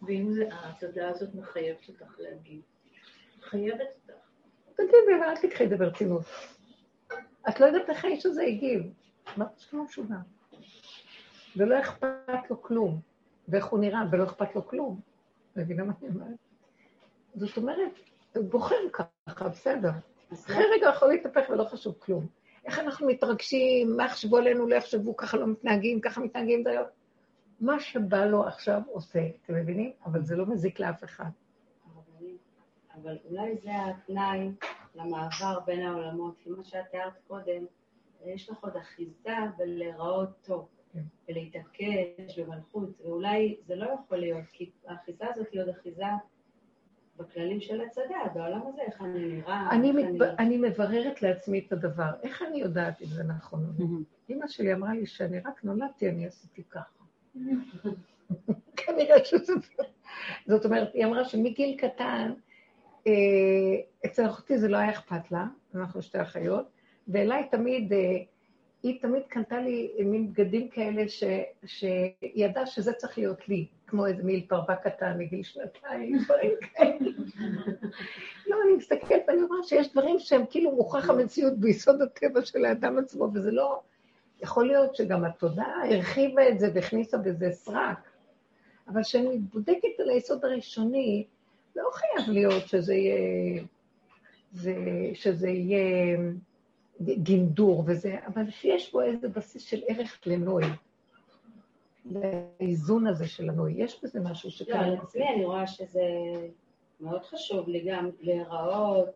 ואם זה, התודעה הזאת מחייבת אותך להגיד? מחייבת אותך. תגידי, אבל אל תקחי את זה ברצינות. את לא יודעת איך האיש הזה הגיב. מה זה לא משונה? ולא אכפת לו כלום. ואיך הוא נראה, ולא אכפת לו כלום. מבינה מה אני אומרת? זאת אומרת, הוא בוחר ככה, בסדר. אחרי רגע יכול להתהפך ולא חשוב כלום. איך אנחנו מתרגשים, מה יחשבו עלינו, לא יחשבו, ככה לא מתנהגים, ככה מתנהגים, לא... מה שבא לו עכשיו עושה, אתם מבינים? אבל זה לא מזיק לאף אחד. אבל אולי זה התנאי למעבר בין העולמות, כי מה שאת תיארת קודם, יש לך עוד אחיזה בלהיראות טוב, כן. ולהתעקש במלכות, ואולי זה לא יכול להיות, כי האחיזה הזאת היא עוד אחיזה בכללים של הצדה, בעולם הזה, איך אני נראה, אני, מתב... אני... אני מבררת לעצמי את הדבר, איך אני יודעת אם זה נכון או לא? אמא שלי אמרה לי שאני רק נולדתי, אני עשיתי ככה. כנראה שזה... זאת אומרת, היא אמרה שמגיל קטן, אה, אצל אחותי זה לא היה אכפת לה, אנחנו שתי אחיות, ואליי תמיד, אה, היא תמיד קנתה לי מין בגדים כאלה ש, שהיא ידעה שזה צריך להיות לי, כמו איזה מיל פרווה קטן מגיל שנתיים, [laughs] דברים כאלה. לא, אני מסתכלת ואני אומרת שיש דברים שהם כאילו מוכח המציאות ביסוד הטבע של האדם עצמו, וזה לא... יכול להיות שגם התודעה הרחיבה את זה והכניסה בזה סרק, אבל כשאני בודקת על היסוד הראשוני, לא חייב להיות שזה יהיה, זה, שזה יהיה גינדור וזה, אבל שיש בו איזה בסיס של ערך לנוי, לאיזון הזה של הנוי. יש בזה משהו שכאן... לא, אצלי אני רואה שזה מאוד חשוב לי גם להיראות,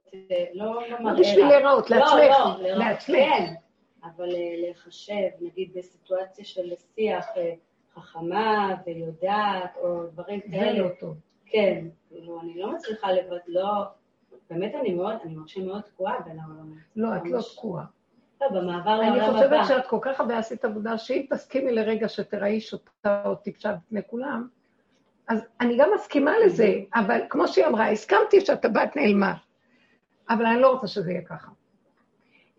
לא, לא מראה... לא בשביל להיראות, לעצמך. לא, לא, לעצמך. כן, אבל אה, להיחשב, נגיד בסיטואציה של שיח אה, חכמה ויודעת, או דברים כאלה. זה לא טוב. כן, כאילו, אני לא מצליחה לבד, לא... באמת אני מאוד, אני מרגישה מאוד תקועה בין העולמות. לא, את לא תקועה. לא, במעבר לעולם הבא. אני חושבת שאת כל כך הרבה עשית עבודה, שאם תסכימי לרגע שתראי שותה אותי קצת בפני כולם, אז אני גם מסכימה לזה, אבל כמו שהיא אמרה, הסכמתי שהטבעת נעלמה, אבל אני לא רוצה שזה יהיה ככה.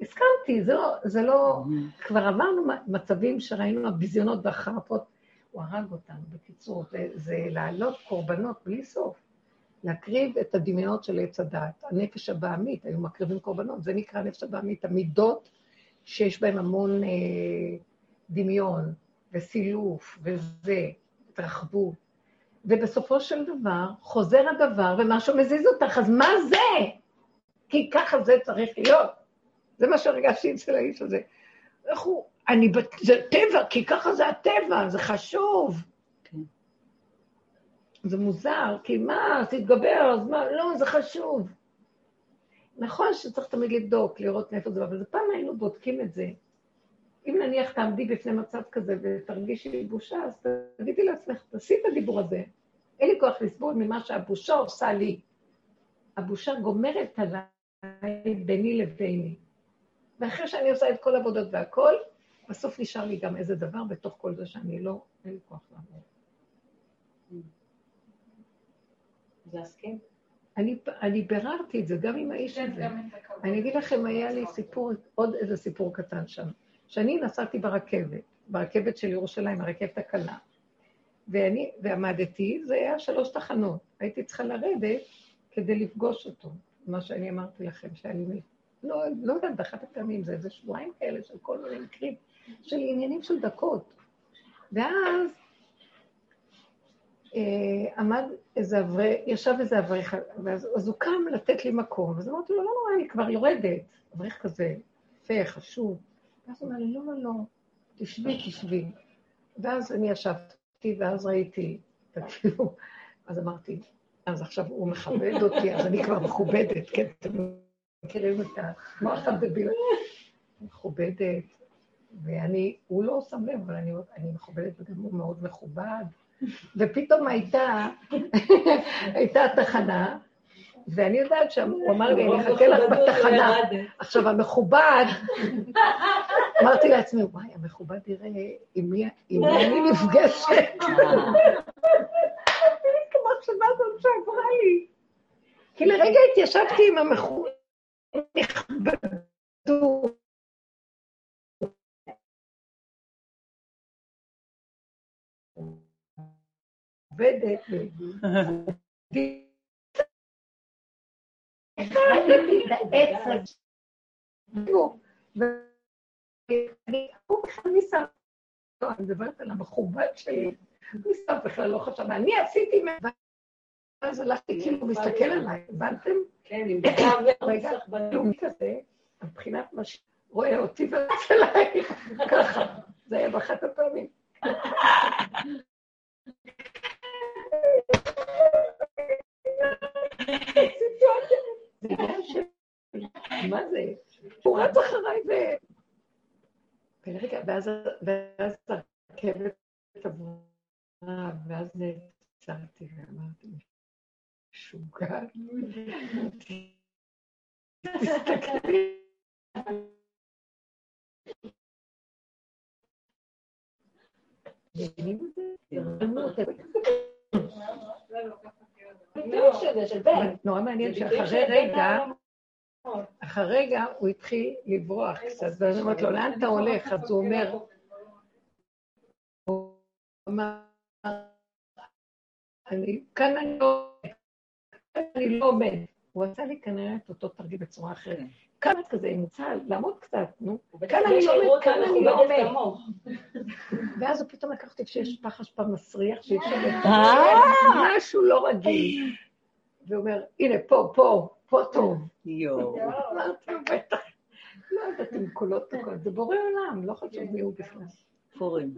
הסכמתי, זה לא, זה לא, כבר עברנו מצבים שראינו הביזיונות והחרפות, הוא הרג אותנו, בקיצור, זה להעלות קורבנות בלי סוף, להקריב את הדמיונות של עץ הדעת, הנפש הבעמית, היו מקריבים קורבנות, זה נקרא נפש הבעמית, המידות שיש בהן המון אה, דמיון וסילוף וזה, התרחבות. ובסופו של דבר חוזר הדבר ומשהו מזיז אותך, אז מה זה? כי ככה זה צריך להיות. זה מה שהרגשתי אצל האיש הזה. איך הוא, אני, זה טבע, כי ככה זה הטבע, זה חשוב. כן. זה מוזר, כי מה, תתגבר, אז מה, לא, זה חשוב. נכון שצריך תמיד לבדוק, לראות מאיפה זה, אבל פעם היינו בודקים את זה. אם נניח תעמדי בפני מצב כזה ותרגישי בושה, אז תגידי לעצמך, תעשי את הדיבור הזה. אין לי כוח לסבול ממה שהבושה עושה לי. הבושה גומרת עליי ביני לביני. ואחרי שאני עושה את כל העבודות והכל, בסוף נשאר לי גם איזה דבר בתוך כל זה שאני לא, אין לי כוח לעבור. זה הסכים? אני, אני ביררתי את זה גם עם האיש כן, הזה. אני אגיד לכם, היה לי סיפור, עוד איזה סיפור קטן שם. שאני נסעתי ברכבת, ברכבת של ירושלים, הרכבת הקלה, ואני, ועמדתי, זה היה שלוש תחנות. הייתי צריכה לרדת כדי לפגוש אותו, מה שאני אמרתי לכם, שהיה לי... לא, לא יודעת, באחת הפעמים, זה איזה שבועיים כאלה של כל מיני מקרים, של עניינים של דקות. ואז אה, עמד איזה אברך, ישב איזה אברך, ואז אז הוא קם לתת לי מקום, אז אמרתי לו, לא נורא, אני כבר יורדת. אברך כזה, יפה, חשוב. ואז הוא אמר לי, לא, לא, לא, תשבי, תשבי. ואז אני ישבתי, ואז ראיתי, כאילו, אז אמרתי, אז עכשיו הוא מכבד אותי, אז אני כבר מכובדת, כן, אתם מכירים את המוח הדביל. מכובדת, ואני, הוא לא שם לב, אבל אני, אני מכובדת וגם הוא מאוד מכובד. ופתאום הייתה, הייתה תחנה, ואני יודעת שהוא אמר לי, אני אחכה לך בתחנה. עכשיו, המכובד, אמרתי לעצמי, וואי, המכובד יראה עם מי אני נפגשת. [laughs] כמו מחשבה הזאת שעברה לי. כי לרגע התיישבתי עם המכובד. עובדת, לא, אני מדברת על המכובד שלי, ניסה בכלל לא חשב, אני עשיתי, ואז הלכתי כאילו, הוא מסתכל עליי, הבנתם? כן, עם [coughs] רגע, לאומי כזה, מבחינת מה שרואה אותי ורץ אליי, ככה, זה היה באחת הפעמים. מה זה? הוא רץ אחריי ו... ולרגע, ואז ואז הרכבת עברה, ואז נעצרתי ואמרתי, זה? נורא מעניין שאחרי רגע, אחרי רגע הוא התחיל לברוח קצת, ואז אמרתי לו, לאן אתה הולך? אז הוא אומר, הוא אמר, אני, כאן אני לא, אני לא עומד. הוא עשה לי כנראה את אותו תרגיל בצורה אחרת. כאן את כזה, עם צה"ל, לעמוד קצת, נו. כאן אני לא עומד, כאן אני לא עומד. ואז הוא פתאום לקח אותי כשיש פח אשפה מסריח, שאי אפשר משהו לא רגיל. והוא אומר, הנה, פה, פה, פה טוב. יואו. אמרתי לו, בטח. לא יודעת אם קולות תקות, זה בורא עולם, לא חשוב מי הוא בכלל. פורים.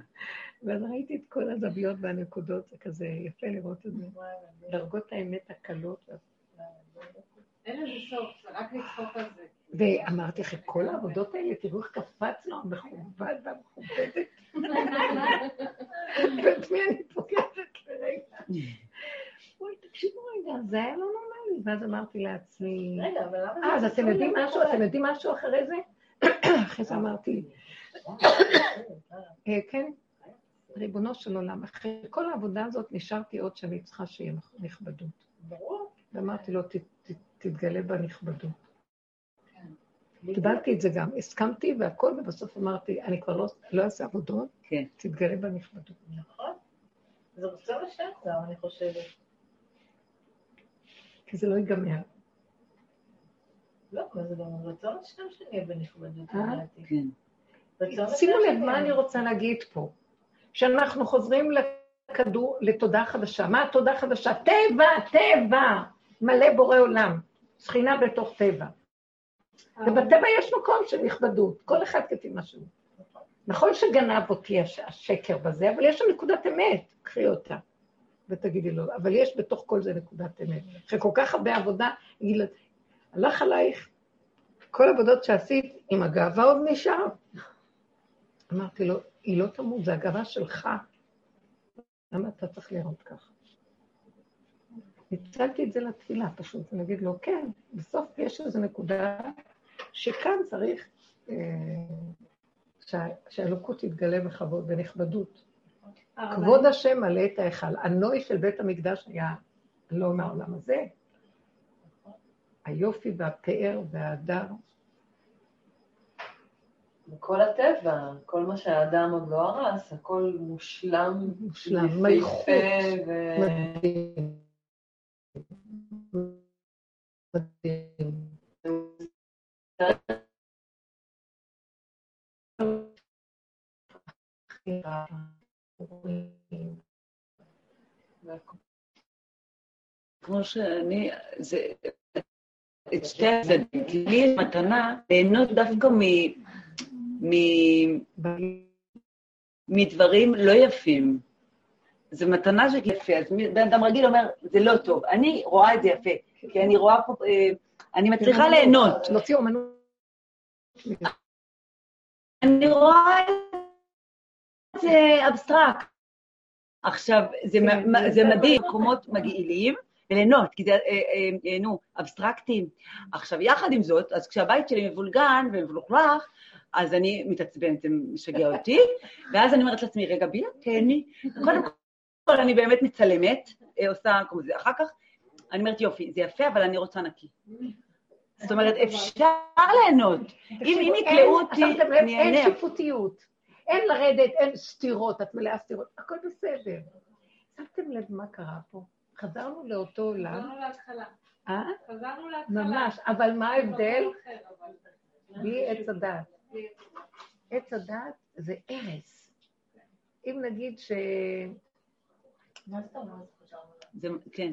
ואז ראיתי את כל הזוויות והנקודות, זה כזה יפה לראות את זה. דרגות האמת הקלות. אין לזה סוף, רק לצחוק על זה. ואמרתי, אחרי כל העבודות האלה, תראו איך קפצנו, המכובד והמכובדת. ואת מי אני פוגשת לרגע? אוי, תקשיבו רגע, זה היה לא נורמלי. ואז אמרתי לעצמי, רגע, אבל למה... אה, אז אתם יודעים משהו? אתם יודעים משהו אחרי זה? אחרי זה אמרתי, כן, ריבונו של עולם, אחרי כל העבודה הזאת נשארתי עוד שאני צריכה שיהיה נכבדות. ברור. ואמרתי לו, "ת- ת- תתגלה בנכבדות. קיבלתי את זה גם, הסכמתי והכל, ובסוף אמרתי, אני כבר לא, לא אעשה עבודות, כן. תתגלה בנכבדות. נכון. זה רצון השם גם, אני חושבת. כי זה לא ייגמר. לא, זה גם רצון השם שנהיה בנכבדות, אה? לדעתי. שימו לב מה אני רוצה להגיד פה. שאנחנו חוזרים לכדור, לתודעה חדשה. מה התודעה החדשה? טבע, טבע, מלא בורא עולם. שכינה בתוך טבע. ובטבע יש מקום של נכבדות, כל אחד כפי משהו. נכון שגנב אותי הש- השקר בזה, אבל יש שם נקודת אמת, קחי אותה ותגידי לו, אבל יש בתוך כל זה נקודת אמת. אחרי כל כך הרבה עבודה, הלך עלייך כל העבודות שעשית, עם הגאווה עוד נשאר. אמרתי לו, היא לא תמות, זה הגאווה שלך. למה אתה צריך לראות ככה? ניצלתי את זה לתפילה פשוט, ולהגיד לו, כן, בסוף יש איזו נקודה שכאן צריך אה, שה- שהאלוקות תתגלה בכבוד, בנכבדות. כבוד השם מלא את ההיכל. הנוי של בית המקדש היה לא מהעולם הזה. היופי והפאר וההדר. וכל הטבע, כל מה שהאדם עוד לא הרס, הכל מושלם, מושלם, מלכות. ו- מדהים. מדהים. כמו שאני, זה, את שתי הצדדים, כי לי יש מתנה ליהנות דווקא מדברים לא יפים. זו מתנה שכי יפה, אז בן אדם רגיל אומר, זה לא טוב. אני רואה את זה יפה, כי אני רואה פה, אה, אני מצליחה ליהנות. להוציא אומנות. אני רואה את זה אבסטרקט. עכשיו, זה, כן. מדהים, מקומות מגעילים, וליהנות, כי זה, אה, אה, נו, אבסטרקטים. עכשיו, יחד עם זאת, אז כשהבית שלי מבולגן ומלוכלך, אז אני מתעצבנת, זה משגע אותי, ואז אני אומרת לעצמי, רגע, בילה, תן לי. קודם כל, אני באמת מצלמת, אה, עושה כמו זה. אחר כך, אני אומרת, יופי, זה יפה, אבל אני רוצה נקי. זאת אומרת, אפשר ליהנות. אם יקלעו אותי, אני אין אענה. שיפוטיות. אין לרדת, אין סתירות, את מלאה סתירות, הכל בסדר. שמתם לב מה קרה פה? חזרנו לאותו עולם, חזרנו להתחלה. אה? חזרנו להתחלה. ממש, אבל מה ההבדל? בלי עץ הדעת. עץ הדעת. זה הרס. אם נגיד ש... זה, כן.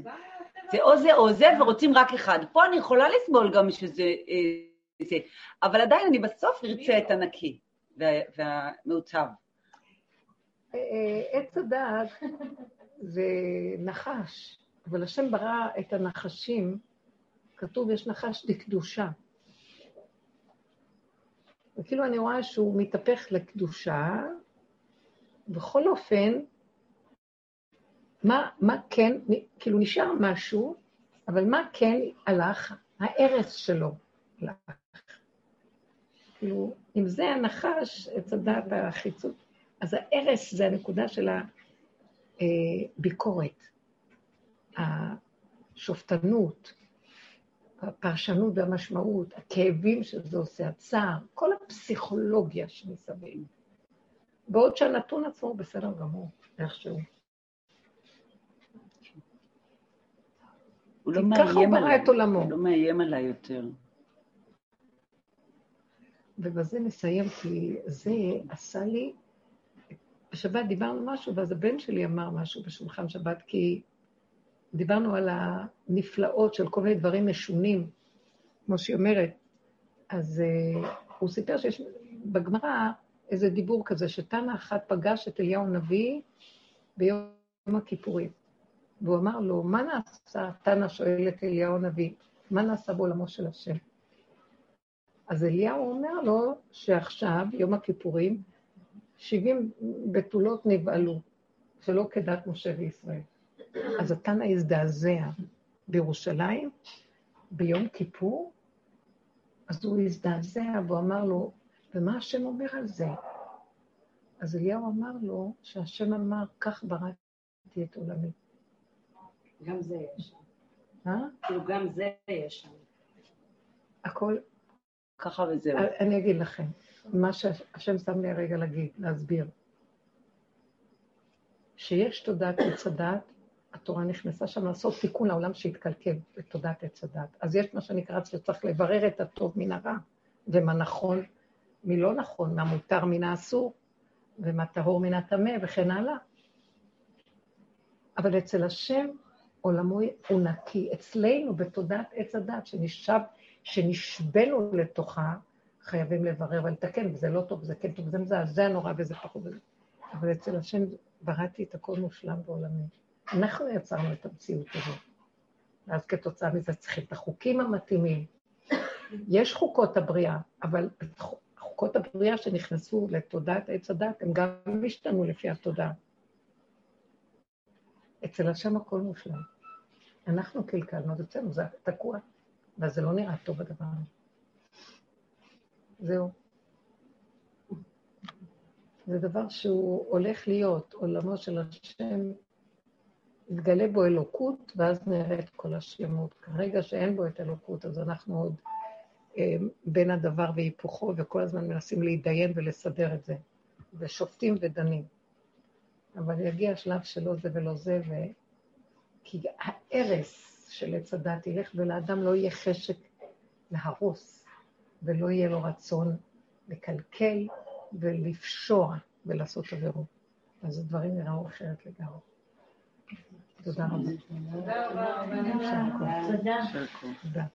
זה או זה או זה, ורוצים רק אחד. פה אני יכולה לסבול גם שזה אה, זה, אבל עדיין אני בסוף ארצה את הנקי וה- והמעוצב. אה, אה, עץ הדעת זה נחש, אבל השם ברא את הנחשים, כתוב יש נחש לקדושה. וכאילו אני רואה שהוא מתהפך לקדושה, בכל אופן, מה, מה כן, כאילו נשאר משהו, אבל מה כן הלך? ההרס שלו הלך. כאילו, אם זה הנחש, עץ הדעת החיצות, אז ההרס זה הנקודה של הביקורת, השופטנות, הפרשנות והמשמעות, הכאבים שזה עושה, הצער, כל הפסיכולוגיה שמסביב. בעוד שהנתון עצמו הוא בסדר גמור, איכשהו. הוא לא הוא מאיים עליי. את עולמו. הוא לא מאיים עליי יותר. ובזה נסיים, כי זה עשה לי... בשבת דיברנו משהו, ואז הבן שלי אמר משהו בשולחן שבת, כי דיברנו על הנפלאות של כל מיני דברים משונים, כמו שהיא אומרת. אז uh, הוא סיפר שיש בגמרא איזה דיבור כזה, שתנא אחד פגש את אליהו הנביא ביום הכיפורים. והוא אמר לו, מה נעשה, תנא שואל את אליהו הנביא, מה נעשה בעולמו של השם? אז אליהו אומר לו שעכשיו, יום הכיפורים, 70 בתולות נבהלו, שלא כדת משה וישראל. אז התנא הזדעזע בירושלים, ביום כיפור, אז הוא הזדעזע והוא אמר לו, ומה השם אומר על זה? אז אליהו אמר לו שהשם אמר, כך בראתי את עולמי. גם זה יש שם. אה? כאילו, גם זה יש שם. הכל ככה וזהו. אני אגיד לכם, מה שהשם שם לי הרגע להגיד, להסביר. שיש תודעת עץ הדת, התורה נכנסה שם לעשות תיקון לעולם שהתקלקל בתודעת עץ הדת. אז יש מה שנקרא שצריך לברר את הטוב מן הרע, ומה נכון מלא נכון, מה מותר מן האסור, ומה טהור מן הטמא, וכן הלאה. אבל אצל השם עולמו הוא נקי. אצלנו, בתודעת עץ הדת, שנשב, שנשבנו לתוכה, חייבים לברר ולתקן, וזה לא טוב, זה כן טוב, זה מזעזע נורא וזה פחות. אבל אצל השם בראתי את הכל מושלם בעולמי. אנחנו יצרנו את המציאות הזאת. ואז כתוצאה מזה צריכים את החוקים המתאימים. יש חוקות הבריאה, אבל חוקות הבריאה שנכנסו לתודעת עץ הדת, הם גם השתנו לפי התודעה. אצל השם הכל מושלם. אנחנו קלקלנו, אז אצלנו זה תקוע, ואז זה לא נראה טוב הדבר הזה. זהו. זה דבר שהוא הולך להיות, עולמו של השם, יתגלה בו אלוקות, ואז נראה את כל השלמות. כרגע שאין בו את אלוקות, אז אנחנו עוד אה, בין הדבר והיפוכו, וכל הזמן מנסים להתדיין ולסדר את זה, ושופטים ודנים. אבל יגיע שלב שלא זה ולא זה, ו... כי ההרס של עץ הדת ילך, ולאדם לא יהיה חשק להרוס, ולא יהיה לו רצון לקלקל ולפשוע ולעשות עבירות. אז הדברים נראו אחרת לגמרי. תודה רבה. תודה רבה. תודה.